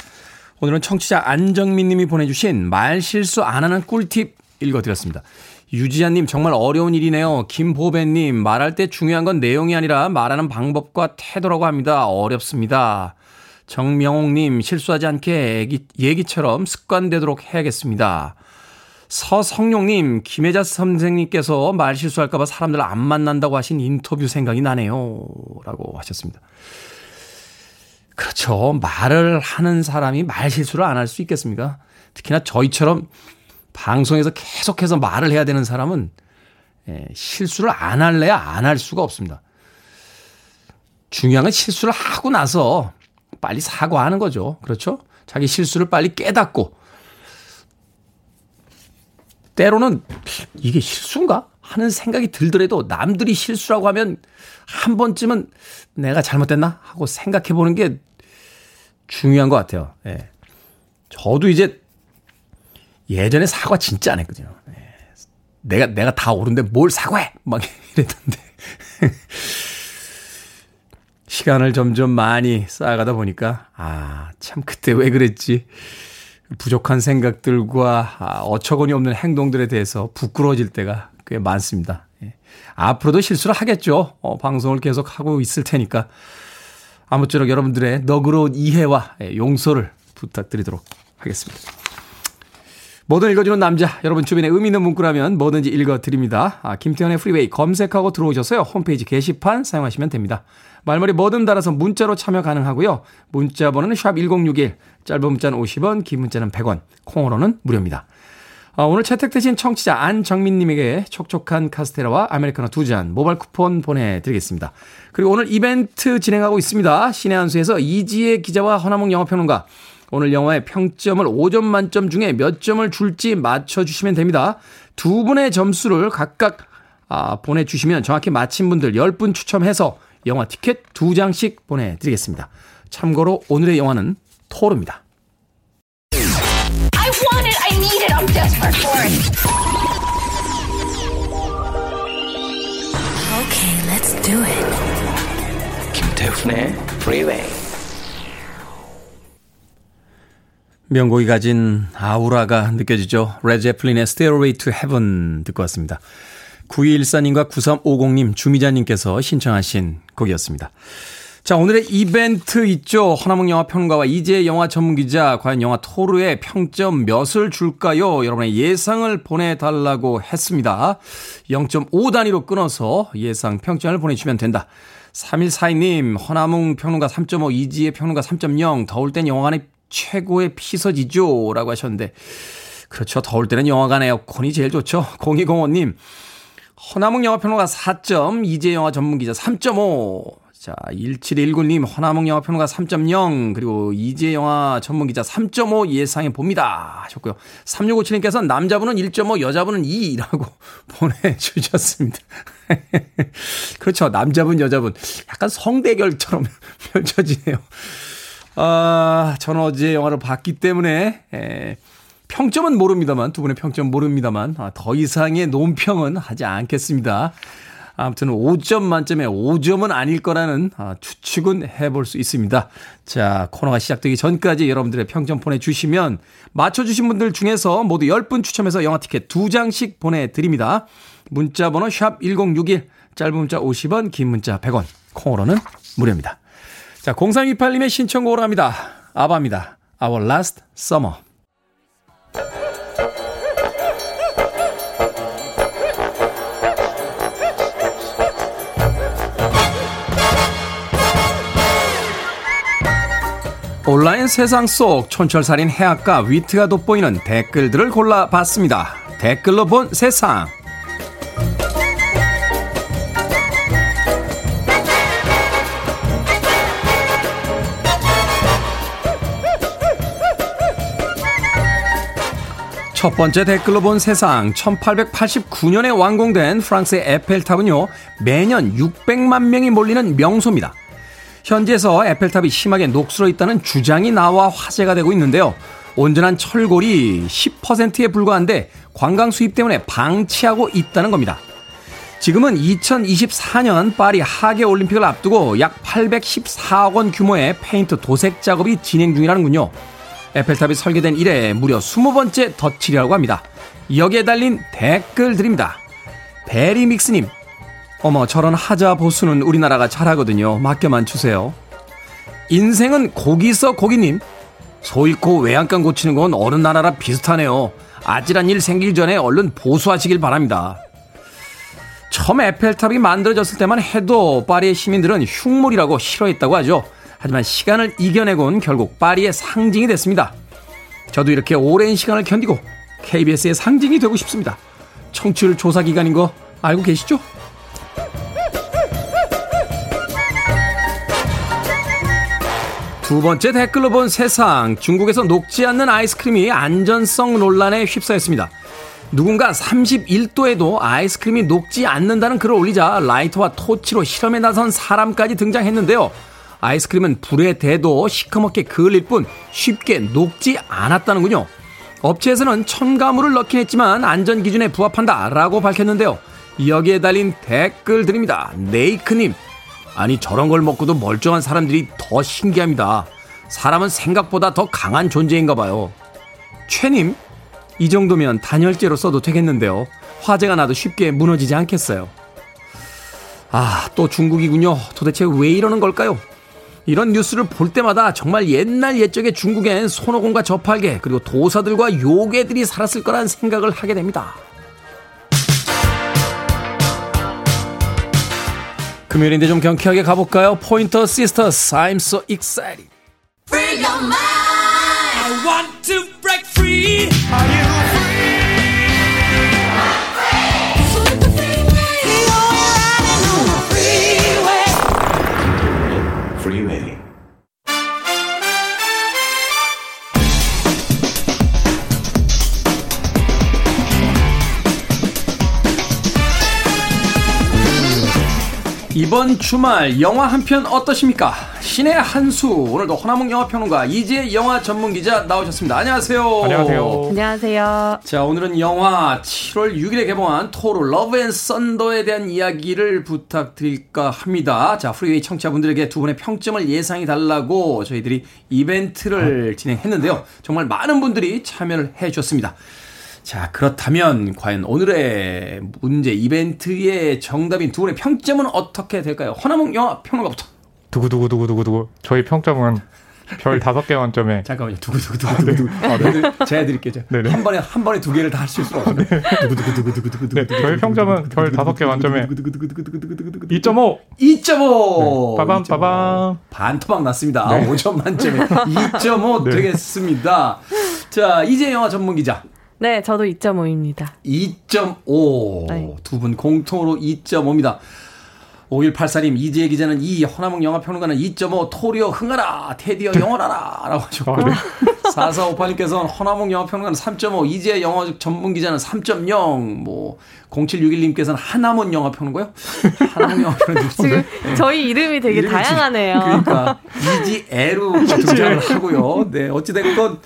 오늘은 청취자 안정민 님이 보내주신 말 실수 안 하는 꿀팁 읽어드렸습니다. 유지아님 정말 어려운 일이네요. 김보배님 말할 때 중요한 건 내용이 아니라 말하는 방법과 태도라고 합니다. 어렵습니다. 정명옥님 실수하지 않게 얘기, 얘기처럼 습관되도록 해야겠습니다. 서성용님, 김혜자 선생님께서 말 실수할까봐 사람들 안 만난다고 하신 인터뷰 생각이 나네요. 라고 하셨습니다. 그렇죠. 말을 하는 사람이 말 실수를 안 할 수 있겠습니까? 특히나 저희처럼 방송에서 계속해서 말을 해야 되는 사람은 예, 실수를 안 할래야 안 할 수가 없습니다. 중요한 건 실수를 하고 나서 빨리 사과하는 거죠. 그렇죠? 자기 실수를 빨리 깨닫고 때로는 이게 실수인가? 하는 생각이 들더라도 남들이 실수라고 하면 한 번쯤은 내가 잘못됐나? 하고 생각해 보는 게 중요한 것 같아요. 예. 저도 이제 예전에 사과 진짜 안 했거든요. 예. 내가, 내가 다 옳은데 뭘 사과해! 막 이랬던데. 시간을 점점 많이 쌓아가다 보니까, 아, 참, 그때 왜 그랬지? 부족한 생각들과 아, 어처구니 없는 행동들에 대해서 부끄러워질 때가 꽤 많습니다. 예. 앞으로도 실수를 하겠죠. 어, 방송을 계속 하고 있을 테니까. 아무쪼록 여러분들의 너그러운 이해와 예, 용서를 부탁드리도록 하겠습니다. 뭐든 읽어주는 남자, 여러분 주변에 의미 있는 문구라면 뭐든지 읽어드립니다. 아, 김태현의 프리웨이 검색하고 들어오셔서요. 홈페이지 게시판 사용하시면 됩니다. 말머리 뭐든 달아서 문자로 참여 가능하고요. 문자 번호는 샵1061, 짧은 문자는 50원, 긴 문자는 100원, 콩으로는 무료입니다. 아, 오늘 채택되신 청취자 안정민님에게 촉촉한 카스테라와 아메리카노 두 잔 모바일 쿠폰 보내드리겠습니다. 그리고 오늘 이벤트 진행하고 있습니다. 신의 한수에서 이지혜 기자와 허나몽 영화평론가 오늘 영화의 평점을 5점 만점 중에 몇 점을 줄지 맞춰주시면 됩니다. 두 분의 점수를 각각 아, 보내주시면 정확히 맞힌 분들 10분 추첨해서 영화 티켓 두 장씩 보내드리겠습니다. 참고로 오늘의 영화는 토르입니다. I want it, I need it, I'm desperate for it. Okay, let's do it. 김태훈의 Freeway. 명곡이 가진 아우라가 느껴지죠. 레제플린의 Stairway to Heaven 듣고 왔습니다. 9214님과 9350님, 주미자님께서 신청하신 곡이었습니다. 자, 오늘의 이벤트 있죠. 허나몽 영화 평론가와 이재 영화 전문 기자, 과연 영화 토르의 평점 몇을 줄까요? 여러분의 예상을 보내달라고 했습니다. 0.5 단위로 끊어서 예상 평점을 보내주시면 된다. 3142님, 허나몽 평론가 3.5, 이지의 평론가 3.0, 더울 땐 영화관이 최고의 피서지죠. 라고 하셨는데, 그렇죠. 더울 때는 영화관 에어컨이 제일 좋죠. 0205님, 허나몽 영화평론가 4점, 이재 영화 전문기자 3.5. 자, 1719님, 허나몽 영화평론가 3.0, 그리고 이재 영화 전문기자 3.5 예상해 봅니다. 하셨고요. 3657님께서 남자분은 1.5, 여자분은 2라고 보내주셨습니다. 그렇죠. 남자분, 여자분. 약간 성대결처럼 펼쳐지네요. 아, 저는 어제 영화를 봤기 때문에, 에, 평점은 모릅니다만, 두 분의 평점 모릅니다만, 아, 더 이상의 논평은 하지 않겠습니다. 아무튼 5점 만점에 5점은 아닐 거라는 아, 추측은 해볼 수 있습니다. 자, 코너가 시작되기 전까지 여러분들의 평점 보내주시면 맞춰주신 분들 중에서 모두 10분 추첨해서 영화 티켓 2장씩 보내드립니다. 문자 번호 샵 1061, 짧은 문자 50원, 긴 문자 100원, 콩으로는 무료입니다. 자, 0328님의 신청곡으로 합니다. 아바입니다. Our Last Summer. 온라인 세상 속 촌철살인 해악과 위트가 돋보이는 댓글들을 골라봤습니다. 댓글로 본 세상. 첫 번째 댓글로 본 세상 1889년에 완공된 프랑스의 에펠탑은요 매년 600만 명이 몰리는 명소입니다. 현지에서 에펠탑이 심하게 녹슬어 있다는 주장이 나와 화제가 되고 있는데요. 온전한 철골이 10%에 불과한데 관광 수입 때문에 방치하고 있다는 겁니다. 지금은 2024년 파리 하계 올림픽을 앞두고 약 814억 원 규모의 페인트 도색 작업이 진행 중이라는군요. 에펠탑이 설계된 이래 무려 20번째 덧칠이라고 합니다. 여기에 달린 댓글들입니다. 베리믹스님, 어머, 저런 하자 보수는 우리나라가 잘하거든요. 맡겨만 주세요. 인생은 고기서 고기님. 소 잃고 외양간 고치는 건 어느 나라라 비슷하네요. 아찔한 일 생길 전에 얼른 보수하시길 바랍니다. 처음 에펠탑이 만들어졌을 때만 해도 파리의 시민들은 흉물이라고 싫어했다고 하죠. 하지만 시간을 이겨내곤 결국 파리의 상징이 됐습니다. 저도 이렇게 오랜 시간을 견디고 KBS의 상징이 되고 싶습니다. 청취율 조사 기간인 거 알고 계시죠? 두 번째 댓글로 본 세상. 중국에서 녹지 않는 아이스크림이 안전성 논란에 휩싸였습니다. 누군가 31도에도 아이스크림이 녹지 않는다는 글을 올리자 라이터와 토치로 실험에 나선 사람까지 등장했는데요. 아이스크림은 불에 대도 시커멓게 그을릴 뿐 쉽게 녹지 않았다는군요. 업체에서는 첨가물을 넣긴 했지만 안전 기준에 부합한다 라고 밝혔는데요. 여기에 달린 댓글들입니다. 네이크님. 아니 저런 걸 먹고도 멀쩡한 사람들이 더 신기합니다. 사람은 생각보다 더 강한 존재인가 봐요. 최님, 이 정도면 단열재로 써도 되겠는데요. 화재가 나도 쉽게 무너지지 않겠어요. 아, 또 중국이군요. 도대체 왜 이러는 걸까요? 이런 뉴스를 볼 때마다 정말 옛날 옛적의 중국엔 손오공과 저팔계 그리고 도사들과 요괴들이 살았을 거란 생각을 하게 됩니다. 금요일인데 좀 경쾌하게 가볼까요? 포인터 시스터스 I'm so excited. Free your mind. I want to break free. Are you 이번 주말 영화 한 편 어떠십니까? 신의 한수 오늘도 허남웅 영화평론가 이지혜 영화 전문 기자 나오셨습니다. 안녕하세요. 안녕하세요. 안녕하세요. 자 오늘은 영화 7월 6일에 개봉한 토르 러브 앤 썬더에 대한 이야기를 부탁드릴까 합니다. 자 프리웨이 청취자분들에게 두 분의 평점을 예상해 달라고 저희들이 이벤트를 진행했는데요. 정말 많은 분들이 참여를 해주셨습니다. 자, 그렇다면 과연 오늘의 문제 이벤트의 정답인 두 분의 평점은 어떻게 될까요? 허남웅 영화 평론가부터. 두구두구두구두구두구. 저희 평점은 별 다섯 개 만점에. 잠깐만요. 두구두구두구두구. 아, 네. 아, 제가 드릴게요. 네네. 한 번에 한 번에 두 개를 다 하실 수가 없어요. 두구두구두구두구두구. 네, 저희 평점은 별 다섯 개 만점에 2.5. 2.5. 빠밤 빠밤. 반토막 났습니다. 네. 5점 만점에 2.5 네. 되겠습니다. 자, 이제 영화 전문 기자. 네, 저도 2.5입니다. 2.5. 네. 두분 공통으로 2.5입니다. 5184님, 이지혜 기자는 이 허나몽 영화평론가는 2.5 토리어 흥하라, 테디어 영원하라, 라고 하셨고. 아, 네. 4458님께서는 허나몽 영화평론가는 3.5, 이제 영화 전문 기자는 3.0, 뭐 0761님께서는 하나문 영화평론가요? 하나문 영화평론가 지금 저희 이름이 되게 이름이 다양하네요. 그러니까 이지 에루 등장을 하고요. 네, 어찌 됐건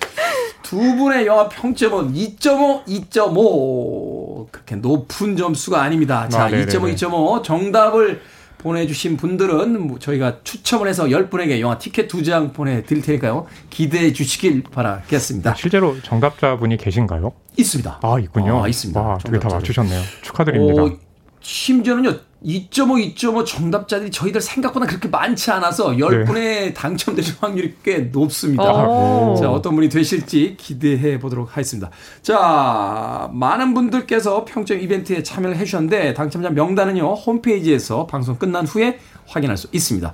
두 분의 영화 평점은 2.5, 2.5 그렇게 높은 점수가 아닙니다. 자, 아, 2.5, 2.5 정답을 보내주신 분들은 뭐 저희가 추첨을 해서 10분에게 영화 티켓 두장 보내드릴 테니까요. 기대해 주시길 바라겠습니다. 실제로 정답자분이 계신가요? 있습니다. 아, 있군요. 아, 있습니다. 와, 두개 다 맞추셨네요. 축하드립니다. 어, 심지어는요, 2.5, 2.5 정답자들이 저희들 생각보다 그렇게 많지 않아서 10분에 네. 당첨되실 확률이 꽤 높습니다. 자, 어떤 분이 되실지 기대해 보도록 하겠습니다. 자, 많은 분들께서 평점 이벤트에 참여를 해 주셨는데 당첨자 명단은요, 홈페이지에서 방송 끝난 후에 확인할 수 있습니다.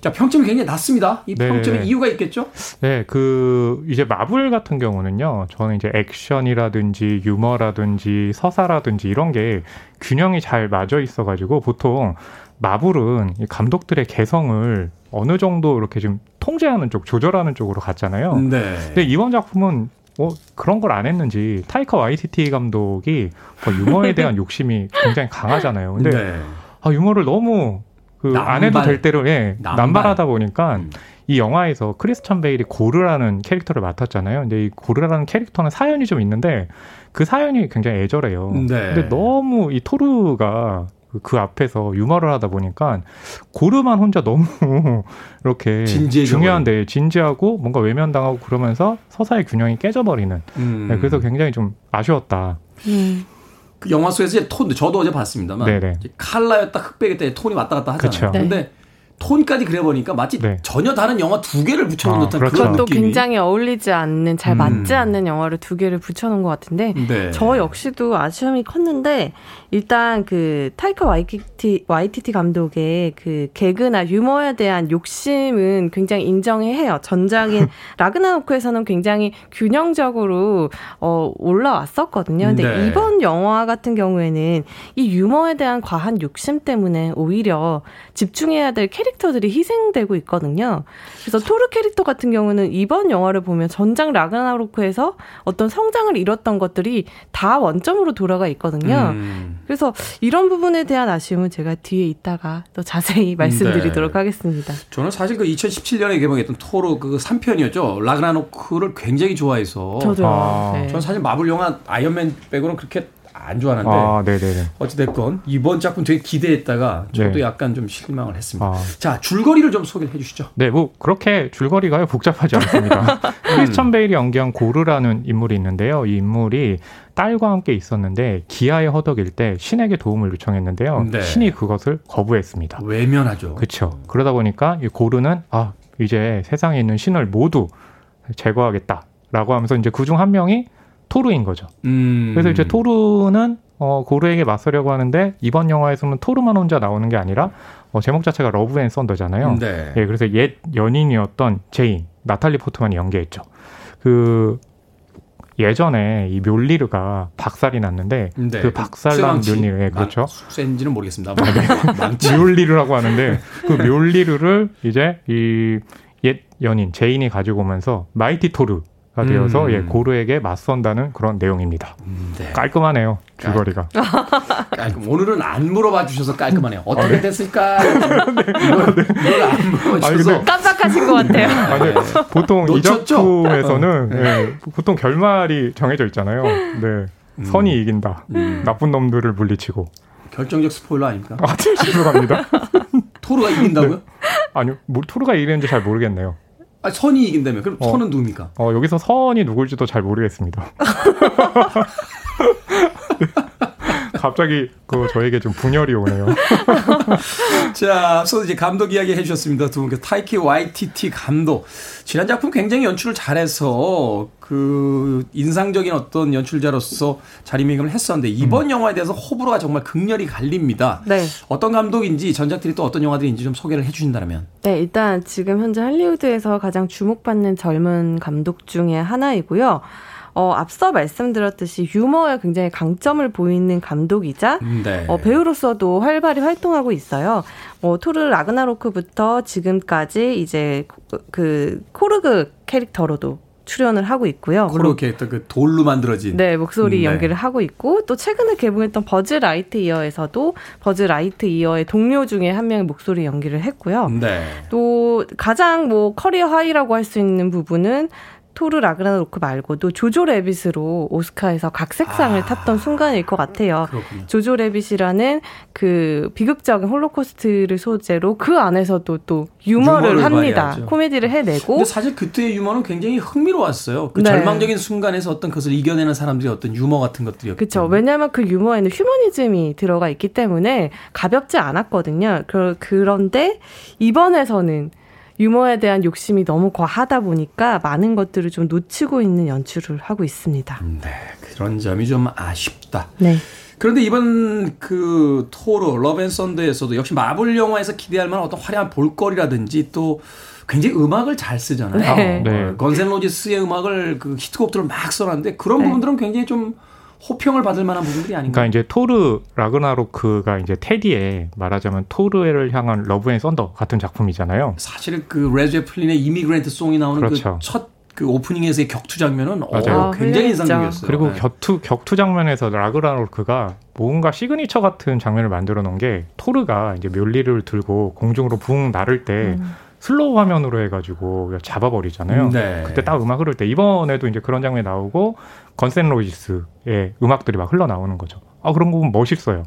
자, 평점이 굉장히 낮습니다. 이 평점의 네. 이유가 있겠죠? 네, 그, 이제 마블 같은 경우는요, 저는 이제 액션이라든지 유머라든지 서사라든지 이런 게 균형이 잘 맞아 있어 가지고 보통 마블은 감독들의 개성을 어느 정도 이렇게 좀 통제하는 쪽, 조절하는 쪽으로 갔잖아요. 네. 근데 이번 작품은 뭐 그런 걸 안 했는지 타이커 와이티티 감독이 뭐 유머에 대한 욕심이 굉장히 강하잖아요. 근데 네. 아, 유머를 너무 그안 해도 될 대로 예, 남발. 하다 보니까 음. 이 영화에서 크리스천 베일이 고르라는 캐릭터를 맡았잖아요. 근데 이 고르라는 캐릭터는 사연이 좀 있는데 그 사연이 굉장히 애절해요. 네. 근데 너무 이 토르가 그, 그 앞에서 유머를 하다 보니까 고르만 혼자 너무 이렇게 중요한데 진지하고 뭔가 외면당하고 그러면서 서사의 균형이 깨져버리는. 음. 네, 그래서 굉장히 좀 아쉬웠다. 음. 그 영화 속에서 이제 톤, 저도 어제 봤습니다만 네네. 칼라였다 흑백이었다 톤이 왔다 갔다 하잖아요. 그쵸. 근데 네. 톤까지 그려보니까 마치 네. 전혀 다른 영화 두 개를 붙여놓은 아, 듯한 그렇죠. 그런 느낌이. 굉장히 어울리지 않는 잘 음. 맞지 음. 않는 영화를 두 개를 붙여놓은 것 같은데 네. 저 역시도 아쉬움이 컸는데 일단 그 타이커 와이티티 와이티티 감독의 그 개그나 유머에 대한 욕심은 굉장히 인정해 해요. 전작인 라그나노크에서는 굉장히 균형적으로 어 올라왔었거든요. 근데 네. 이번 영화 같은 경우에는 이 유머에 대한 과한 욕심 때문에 오히려 집중해야 될 캐릭터 캐릭터들이 희생되고 있거든요. 그래서 토르 캐릭터 같은 경우는 이번 영화를 보면 전작 라그나로크에서 어떤 성장을 이뤘던 것들이 다 원점으로 돌아가 있거든요. 음. 그래서 이런 부분에 대한 아쉬움은 제가 뒤에 있다가 또 자세히 말씀드리도록 네. 하겠습니다. 저는 사실 그 2017년에 개봉했던 토르 그 3편이었죠. 라그나로크를 굉장히 좋아해서. 저도요. 아. 네. 저는 사실 마블 영화 아이언맨 빼고는 그렇게 안 좋아하는데 아, 네네네. 어찌됐건 이번 작품 되게 기대했다가 저도 네. 약간 좀 실망을 했습니다. 아. 자 줄거리를 좀 소개해 주시죠. 네, 뭐 그렇게 줄거리가 복잡하지 않습니다. 크리스천 베일이 연기한 고르라는 인물이 있는데요. 이 인물이 딸과 함께 있었는데 기아에 허덕일 때 신에게 도움을 요청했는데요. 네. 신이 그것을 거부했습니다. 외면하죠. 그렇죠. 그러다 보니까 이 고르는 아 이제 세상에 있는 신을 모두 제거하겠다라고 하면서 이제 그중 한 명이 토르인 거죠. 음. 그래서 이제 토르는 어, 고르에게 맞서려고 하는데 이번 영화에서는 토르만 혼자 나오는 게 아니라 어, 제목 자체가 러브 앤 썬더잖아요. 네. 예, 그래서 옛 연인이었던 제인 나탈리 포트만이 연기했죠. 그 예전에 이 묠니르가 박살이 났는데 네. 그 박살난 묠니르 예, 그렇죠. 센지는 모르겠습니다. 네. 묠니르라고 하는데 그 묠니르를 이제 이 옛 연인 제인이 가지고 오면서 마이티 토르 가 되어서 음. 예, 고르에게 맞선다는 그런 내용입니다. 음, 네. 깔끔하네요 줄거리가. 깔끔. 오늘은 안 물어봐 주셔서 깔끔하네요. 어떻게 아, 네. 됐을까? 네. 이걸, 이걸 안 물어봐 주셔서 깜빡하신 것 같아요. 아니, 보통 놓쳤죠? 이 작품에서는 어. 예, 보통 결말이 정해져 있잖아요. 네, 음. 선이 이긴다. 음. 나쁜 놈들을 물리치고. 결정적 스포일러 아닙니까? 아, 죄송합니다. 토르가 이긴다고요? 네. 아니요, 뭐, 토르가 이기는지 잘 모르겠네요. 아, 선이 이긴다면 그럼 어. 선은 누굽니까? 어, 여기서 선이 누굴지도 잘 모르겠습니다. 갑자기 그 저에게 좀 분열이 오네요. 자, 앞서 이제 감독 이야기 해주셨습니다. 두 분, 그 타이키 YTT 감독. 지난 작품 굉장히 연출을 잘해서 그 인상적인 어떤 연출자로서 자리매김을 했었는데 이번 음. 영화에 대해서 호불호가 정말 극렬히 갈립니다. 네. 어떤 감독인지 전작들이 또 어떤 영화들인지 좀 소개를 해주신다면. 네, 일단 지금 현재 할리우드에서 가장 주목받는 젊은 감독 중에 하나이고요. 어, 앞서 말씀드렸듯이 유머에 굉장히 강점을 보이는 감독이자 네. 어, 배우로서도 활발히 활동하고 있어요. 어, 토르 라그나로크부터 지금까지 이제 그 코르그 캐릭터로도 출연을 하고 있고요. 그렇게 그 돌로 만들어진 네 목소리 음, 네. 연기를 하고 있고 또 최근에 개봉했던 버즈 라이트 이어에서도 버즈 라이트 이어의 동료 중에 한 명의 목소리 연기를 했고요. 네. 또 가장 뭐 career high라고 할 수 있는 부분은 토르 라그나로크 말고도 조조 래빗으로 오스카에서 각색상을 아, 탔던 순간일 것 같아요. 그렇군요. 조조 래빗이라는 그 비극적인 홀로코스트를 소재로 그 안에서도 또 유머를, 유머를 합니다. 코미디를 해내고. 근데 사실 그때의 유머는 굉장히 흥미로웠어요. 그 네. 절망적인 순간에서 어떤 것을 이겨내는 사람들의 어떤 유머 같은 것들이었죠. 그렇죠. 왜냐하면 그 유머에는 휴머니즘이 들어가 있기 때문에 가볍지 않았거든요. 그, 그런데 이번에서는 유머에 대한 욕심이 너무 과하다 보니까 많은 것들을 좀 놓치고 있는 연출을 하고 있습니다. 네, 그런 점이 좀 아쉽다. 네. 그런데 이번 그 토르 러브 앤 썬더에서도 역시 마블 영화에서 기대할 만한 어떤 화려한 볼거리라든지 또 굉장히 음악을 잘 쓰잖아요. 네. 네. 건스 앤 로지스의 음악을 그 히트곡들을 막 써놨는데 그런 네. 부분들은 굉장히 좀 호평을 받을 만한 부분들이 아닌가. 그러니까 이제 토르 라그나로크가 이제 테디의 말하자면 토르를 향한 러브 앤 썬더 같은 작품이잖아요. 사실 그 레드 제플린의 Immigrant Song이 나오는 그렇죠. 그 첫 그 오프닝에서의 격투 장면은 맞아요. 어, 굉장히 인상적이었어요. 그리고 네. 격투 격투 장면에서 라그나로크가 뭔가 시그니처 같은 장면을 만들어 놓은 게 토르가 이제 멸리를 들고 공중으로 붕 나를 때 음. 슬로우 화면으로 해가지고 잡아버리잖아요. 네. 그때 딱 음악 흐를 때 이번에도 이제 그런 장면이 나오고 건스 앤 로지스의 음악들이 막 흘러나오는 거죠. 아 그런 거 보면 멋있어요.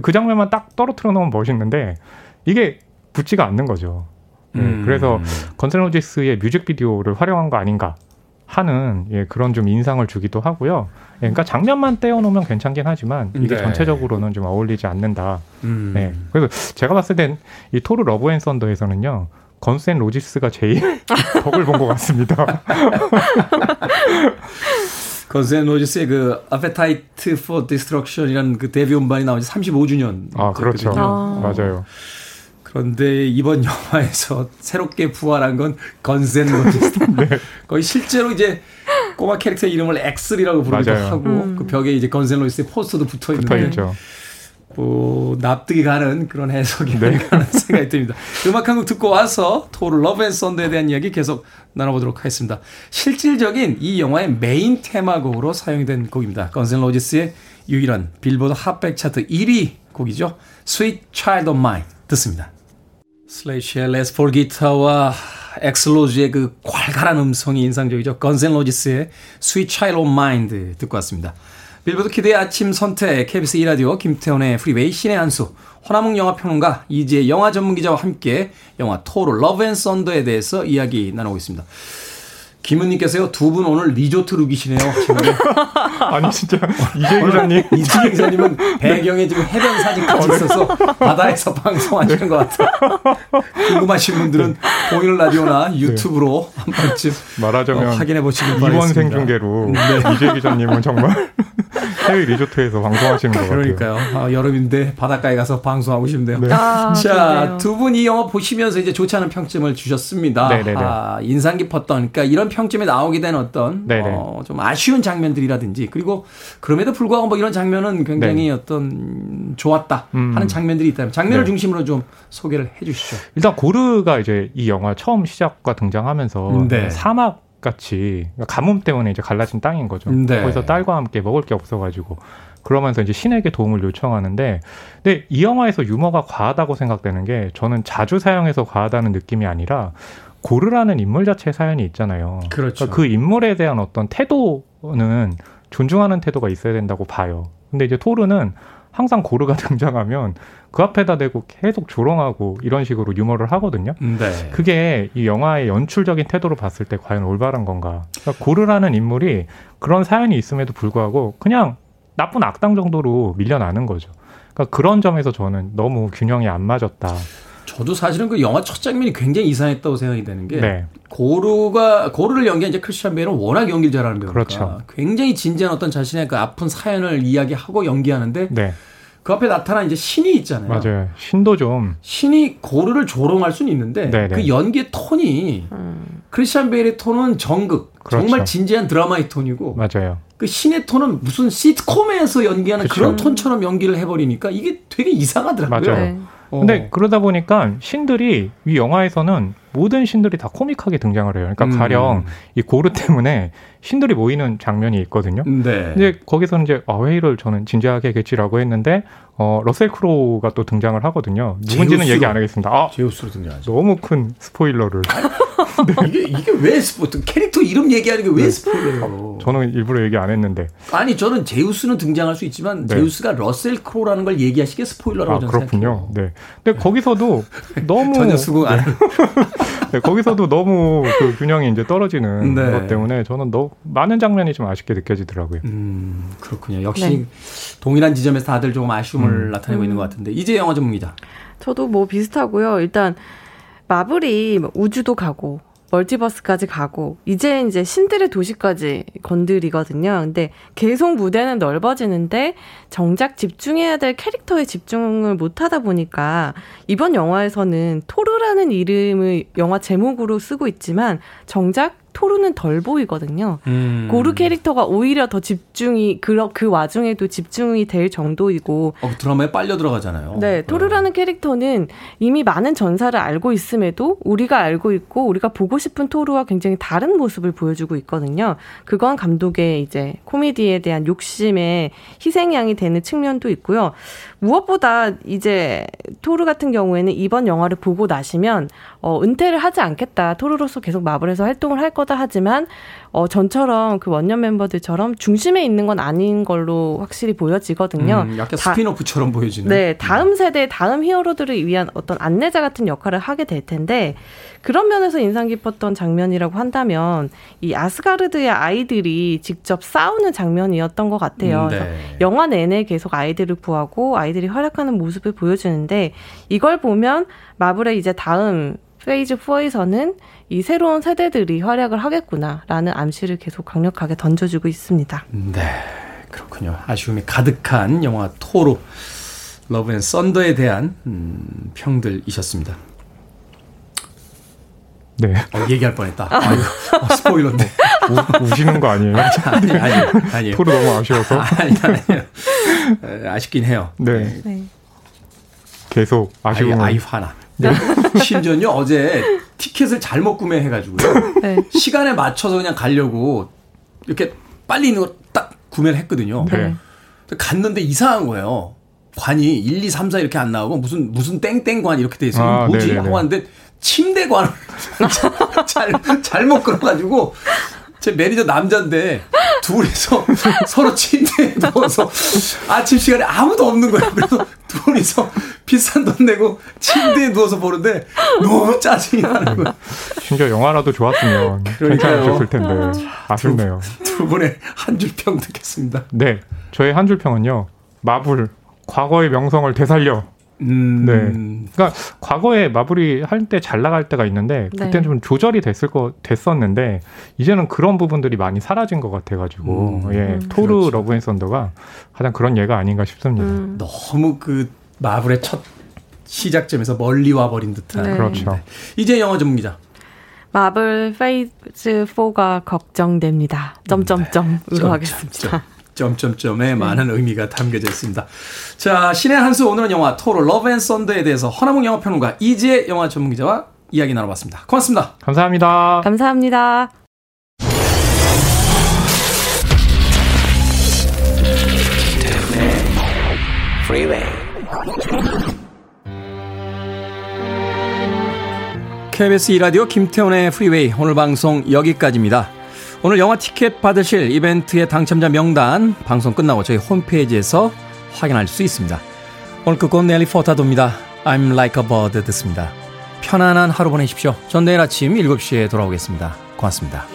그 장면만 딱 떨어뜨려 놓으면 멋있는데 이게 붙지가 않는 거죠. 네, 음. 그래서 건스 앤 로지스의 뮤직비디오를 활용한 거 아닌가 하는 예, 그런 좀 인상을 주기도 하고요. 예, 그러니까 장면만 떼어놓으면 괜찮긴 하지만 이게 네. 전체적으로는 좀 어울리지 않는다. 음. 네, 그래서 제가 봤을 땐 이 토르 러브 앤 썬더에서는요. 건스 앤 로지스가 제일 덕을 본 것 같습니다. 건스 앤 로지스의 그 Appetite for Destruction이라는 그 데뷔 음반이 나온 지 35주년. 아, 그렇죠. 아. 맞아요. 그런데 이번 영화에서 새롭게 부활한 건 건스 앤 로지스. 네. 거의 실제로 이제 꼬마 캐릭터 이름을 액슬이라고 부르기도 맞아요. 하고 음. 그 벽에 이제 건스 앤 로지스의 포스터도 붙어 있는데. 붙어 있죠. 뭐 납득이 가는 그런 해석이 네. 아닌가 생각이 듭니다. 음악 한 곡 듣고 와서 토르 러브 앤 썬더에 대한 이야기 계속 나눠보도록 하겠습니다. 실질적인 이 영화의 메인 테마곡으로 사용이 된 곡입니다. 건스 앤 로지스의 유일한 빌보드 핫백 차트 1위 곡이죠. Sweet Child of Mine 듣습니다. 슬래시의 레스 폴 기타와 액슬 로즈의 그 괄괄한 음성이 인상적이죠. 건스 앤 로지스의 Sweet Child of Mine 듣고 왔습니다. 빌보드 키드의 아침 선택, KBS 2라디오, 김태훈의 프리웨이, 신의 한수, 허남웅 영화평론가, 이지혜 영화 전문기자와 함께 영화 토르 Love and Thunder에 대해서 이야기 나누고 있습니다. 김은님께서요 두 분 오늘 리조트 look이시네요. 아니 진짜 이지혜 기자님 이지혜 기자님은 배경에 지금 해변 사진까지 있어서 바다에서 방송하시는 것 같아요. 궁금하신 분들은 보이는 라디오나 네. 유튜브로 네. 한 번쯤 말하자면 어, 확인해 보시길 바랍니다. 이번 생중계로 네. 이지혜 기자님은 정말 해외 리조트에서 방송하시는 것 같아요. 그러니까요. 아, 여름인데 바닷가에 가서 방송하고 싶네요. 네. 아, 자, 두 분 이 영화 보시면서 이제 좋지 않은 평점을 주셨습니다. 네네네. 아, 인상 깊었던 그러니까 이런 평점에 나오게 된 어떤 어, 좀 아쉬운 장면들이라든지 그리고 그럼에도 불구하고 뭐 이런 장면은 굉장히 네. 어떤 좋았다 음. 하는 장면들이 있다면 장면을 네. 중심으로 좀 소개를 해 주시죠. 일단 고르가 이제 이 영화 처음 시작과 등장하면서 네. 사막 같이 가뭄 때문에 이제 갈라진 땅인 거죠. 네. 거기서 딸과 함께 먹을 게 없어가지고 그러면서 이제 신에게 도움을 요청하는데 근데 이 영화에서 유머가 과하다고 생각되는 게 저는 자주 사용해서 과하다는 느낌이 아니라 고르라는 인물 자체의 사연이 있잖아요. 그렇죠. 그러니까 그 인물에 대한 어떤 태도는 존중하는 태도가 있어야 된다고 봐요. 근데 이제 토르는 항상 고르가 등장하면 그 앞에다 대고 계속 조롱하고 이런 식으로 유머를 하거든요. 네. 그게 이 영화의 연출적인 태도로 봤을 때 과연 올바른 건가? 그러니까 고르라는 인물이 그런 사연이 있음에도 불구하고 그냥 나쁜 악당 정도로 밀려나는 거죠. 그러니까 그런 점에서 저는 너무 균형이 안 맞았다. 저도 사실은 그 영화 첫 장면이 굉장히 이상했다고 생각이 되는 게 네. 고르가 고르를 연기한 이제 크리스찬 베일은 워낙 연기를 잘하는 배우니까 그렇죠. 굉장히 진지한 어떤 자신의 그 아픈 사연을 이야기하고 연기하는데 네. 그 앞에 나타난 이제 신이 있잖아요. 맞아요. 신도 좀 신이 고르를 조롱할 수는 있는데 네네. 그 연기의 톤이 음. 크리스찬 베일의 톤은 정극 그렇죠. 정말 진지한 드라마의 톤이고 맞아요. 그 신의 톤은 무슨 시트콤에서 연기하는 그쵸. 그런 톤처럼 연기를 해버리니까 이게 되게 이상하더라고요. 맞아요. 네. 어. 근데 그러다 보니까 신들이 이 영화에서는 모든 신들이 다 코믹하게 등장을 해요. 그러니까 음. 가령 이 고르 때문에 신들이 모이는 장면이 있거든요. 네. 근데 거기서는 이제 아, 회의를 저는 진지하게 겠지라고 했는데 어, 러셀 크로우가 또 등장을 하거든요. 누군지는 제우스. 얘기 안 하겠습니다. 아, 제우스로 등장하죠. 너무 큰 스포일러를. 네. 이게 이게 왜 스포? 캐릭터 이름 얘기하는 게왜 네. 스포일러예요? 저는 일부러 얘기 안 했는데. 아니 저는 제우스는 등장할 수 있지만 네. 제우스가 러셀 크로우라는 걸 얘기하시게 스포일러라고 아, 저는 그렇군요. 네. 근데 거기서도 너무 전혀 수긍 안. 네, 거기서도 너무 그 균형이 이제 떨어지는 네. 것 때문에 저는 너무 많은 장면이 좀 아쉽게 느껴지더라고요. 음, 그렇군요. 역시 네. 동일한 지점에서 다들 조금 아쉬움 을 음. 나타내고 음. 있는 것 같은데 이제 영화 전문 기자. 저도 뭐 비슷하고요. 일단 마블이 뭐 우주도 가고 multiverse까지 가고 이제 이제 신들의 도시까지 건드리거든요. 근데 계속 무대는 넓어지는데 정작 집중해야 될 캐릭터에 집중을 못 하다 보니까 이번 영화에서는 토르라는 이름을 영화 제목으로 쓰고 있지만 정작 토르는 덜 보이거든요. 음. 고르 캐릭터가 오히려 더 집중이 그, 그 와중에도 집중이 될 정도이고 어, 드라마에 빨려 들어가잖아요. 네, 토르라는 캐릭터는 이미 많은 전사를 알고 있음에도 우리가 알고 있고 우리가 보고 싶은 토르와 굉장히 다른 모습을 보여주고 있거든요. 그건 감독의 이제 코미디에 대한 욕심의 희생양이 되는 측면도 있고요. 무엇보다 이제 토르 같은 경우에는 이번 영화를 보고 나시면 어, 은퇴를 하지 않겠다. 토르로서 계속 마블에서 활동을 할 거다 하지만 어, 전처럼 그 원년 멤버들처럼 중심에 있는 건 아닌 걸로 확실히 보여지거든요. 음, 약간 스피노프처럼 보여지는. 네, 다음 세대, 다음 히어로들을 위한 어떤 안내자 같은 역할을 하게 될 텐데 그런 면에서 인상 깊었던 장면이라고 한다면 이 아스가르드의 아이들이 직접 싸우는 장면이었던 것 같아요. 음, 네. 영화 내내 계속 아이들을 구하고 아이들이 활약하는 모습을 보여주는데 이걸 보면 마블의 이제 다음 phase 4에서는 이 새로운 세대들이 활약을 하겠구나라는 암시를 계속 강력하게 던져주고 있습니다. 네, 그렇군요. 아쉬움이 가득한 영화 토르 Love and Thunder에 대한 음, 평들이셨습니다. 네. 어, 얘기할 뻔했다. 아유, 어, 스포일러인데. 우, 우시는 거 아니에요? 아니, 아니, 아니. 토르 너무 아쉬워서. 아니, 아니. 아쉽긴 해요. 네. 네. 계속 아쉬운. 아이, 아이 화나. 네. 심지어는요, 어제 티켓을 잘못 구매해가지고요. 네. 시간에 맞춰서 그냥 가려고 이렇게 빨리 있는 거 딱 구매를 했거든요. 네. 갔는데 이상한 거예요. 관이 1, 2, 3, 4 이렇게 안 나오고 무슨 무슨 땡땡관 이렇게 돼 있어요. 아, 뭐지? 네네네. 하고 왔는데 침대관을 잘 잘못 끌어가지고 제 매니저 남자인데 둘이서 서로 침대에 누워서 아침 시간에 아무도 없는 거예요. 그래서 둘이서 비싼 돈 내고 침대에 누워서 보는데 너무 짜증이 나는 거예요. 심지어 영화라도 좋았으면 괜찮으셨을 텐데 아쉽네요. 두, 두 분의 한 줄 평 듣겠습니다. 네, 저의 한 줄 평은요. 마블 과거의 명성을 되살려 음. 네. 그러니까 과거에 마블이 할 때 잘 나갈 때가 있는데 네. 그때는 좀 조절이 됐을 거 됐었는데 이제는 그런 부분들이 많이 사라진 것 같아가지고 음. 예 음. 토르 그렇죠. Love and Thunder가 가장 그런 예가 아닌가 싶습니다. 음. 너무 그 마블의 첫 시작점에서 멀리 와버린 듯한. 네. 그렇죠. 네. 이제 영화 전문 기자. 마블 phase 4가 걱정됩니다. 점점점으로 네. 하겠습니다. 점점점에 네. 많은 의미가 담겨져 있습니다. 자, 신의 한수 오늘은 영화 토르 Love and Thunder에 대해서 허남웅 영화평론가 이지혜 영화 전문기자와 이야기 나눠봤습니다. 고맙습니다. 감사합니다. 감사합니다. KBS 이라디오 김태훈의 프리웨이 오늘 방송 여기까지입니다. 오늘 영화 티켓 받으실 이벤트의 당첨자 명단 방송 끝나고 저희 홈페이지에서 확인할 수 있습니다. 오늘 끝곡 넬리 포타도입니다. I'm like a bird 듣습니다. 편안한 하루 보내십시오. 전 내일 아침 7시에 돌아오겠습니다. 고맙습니다.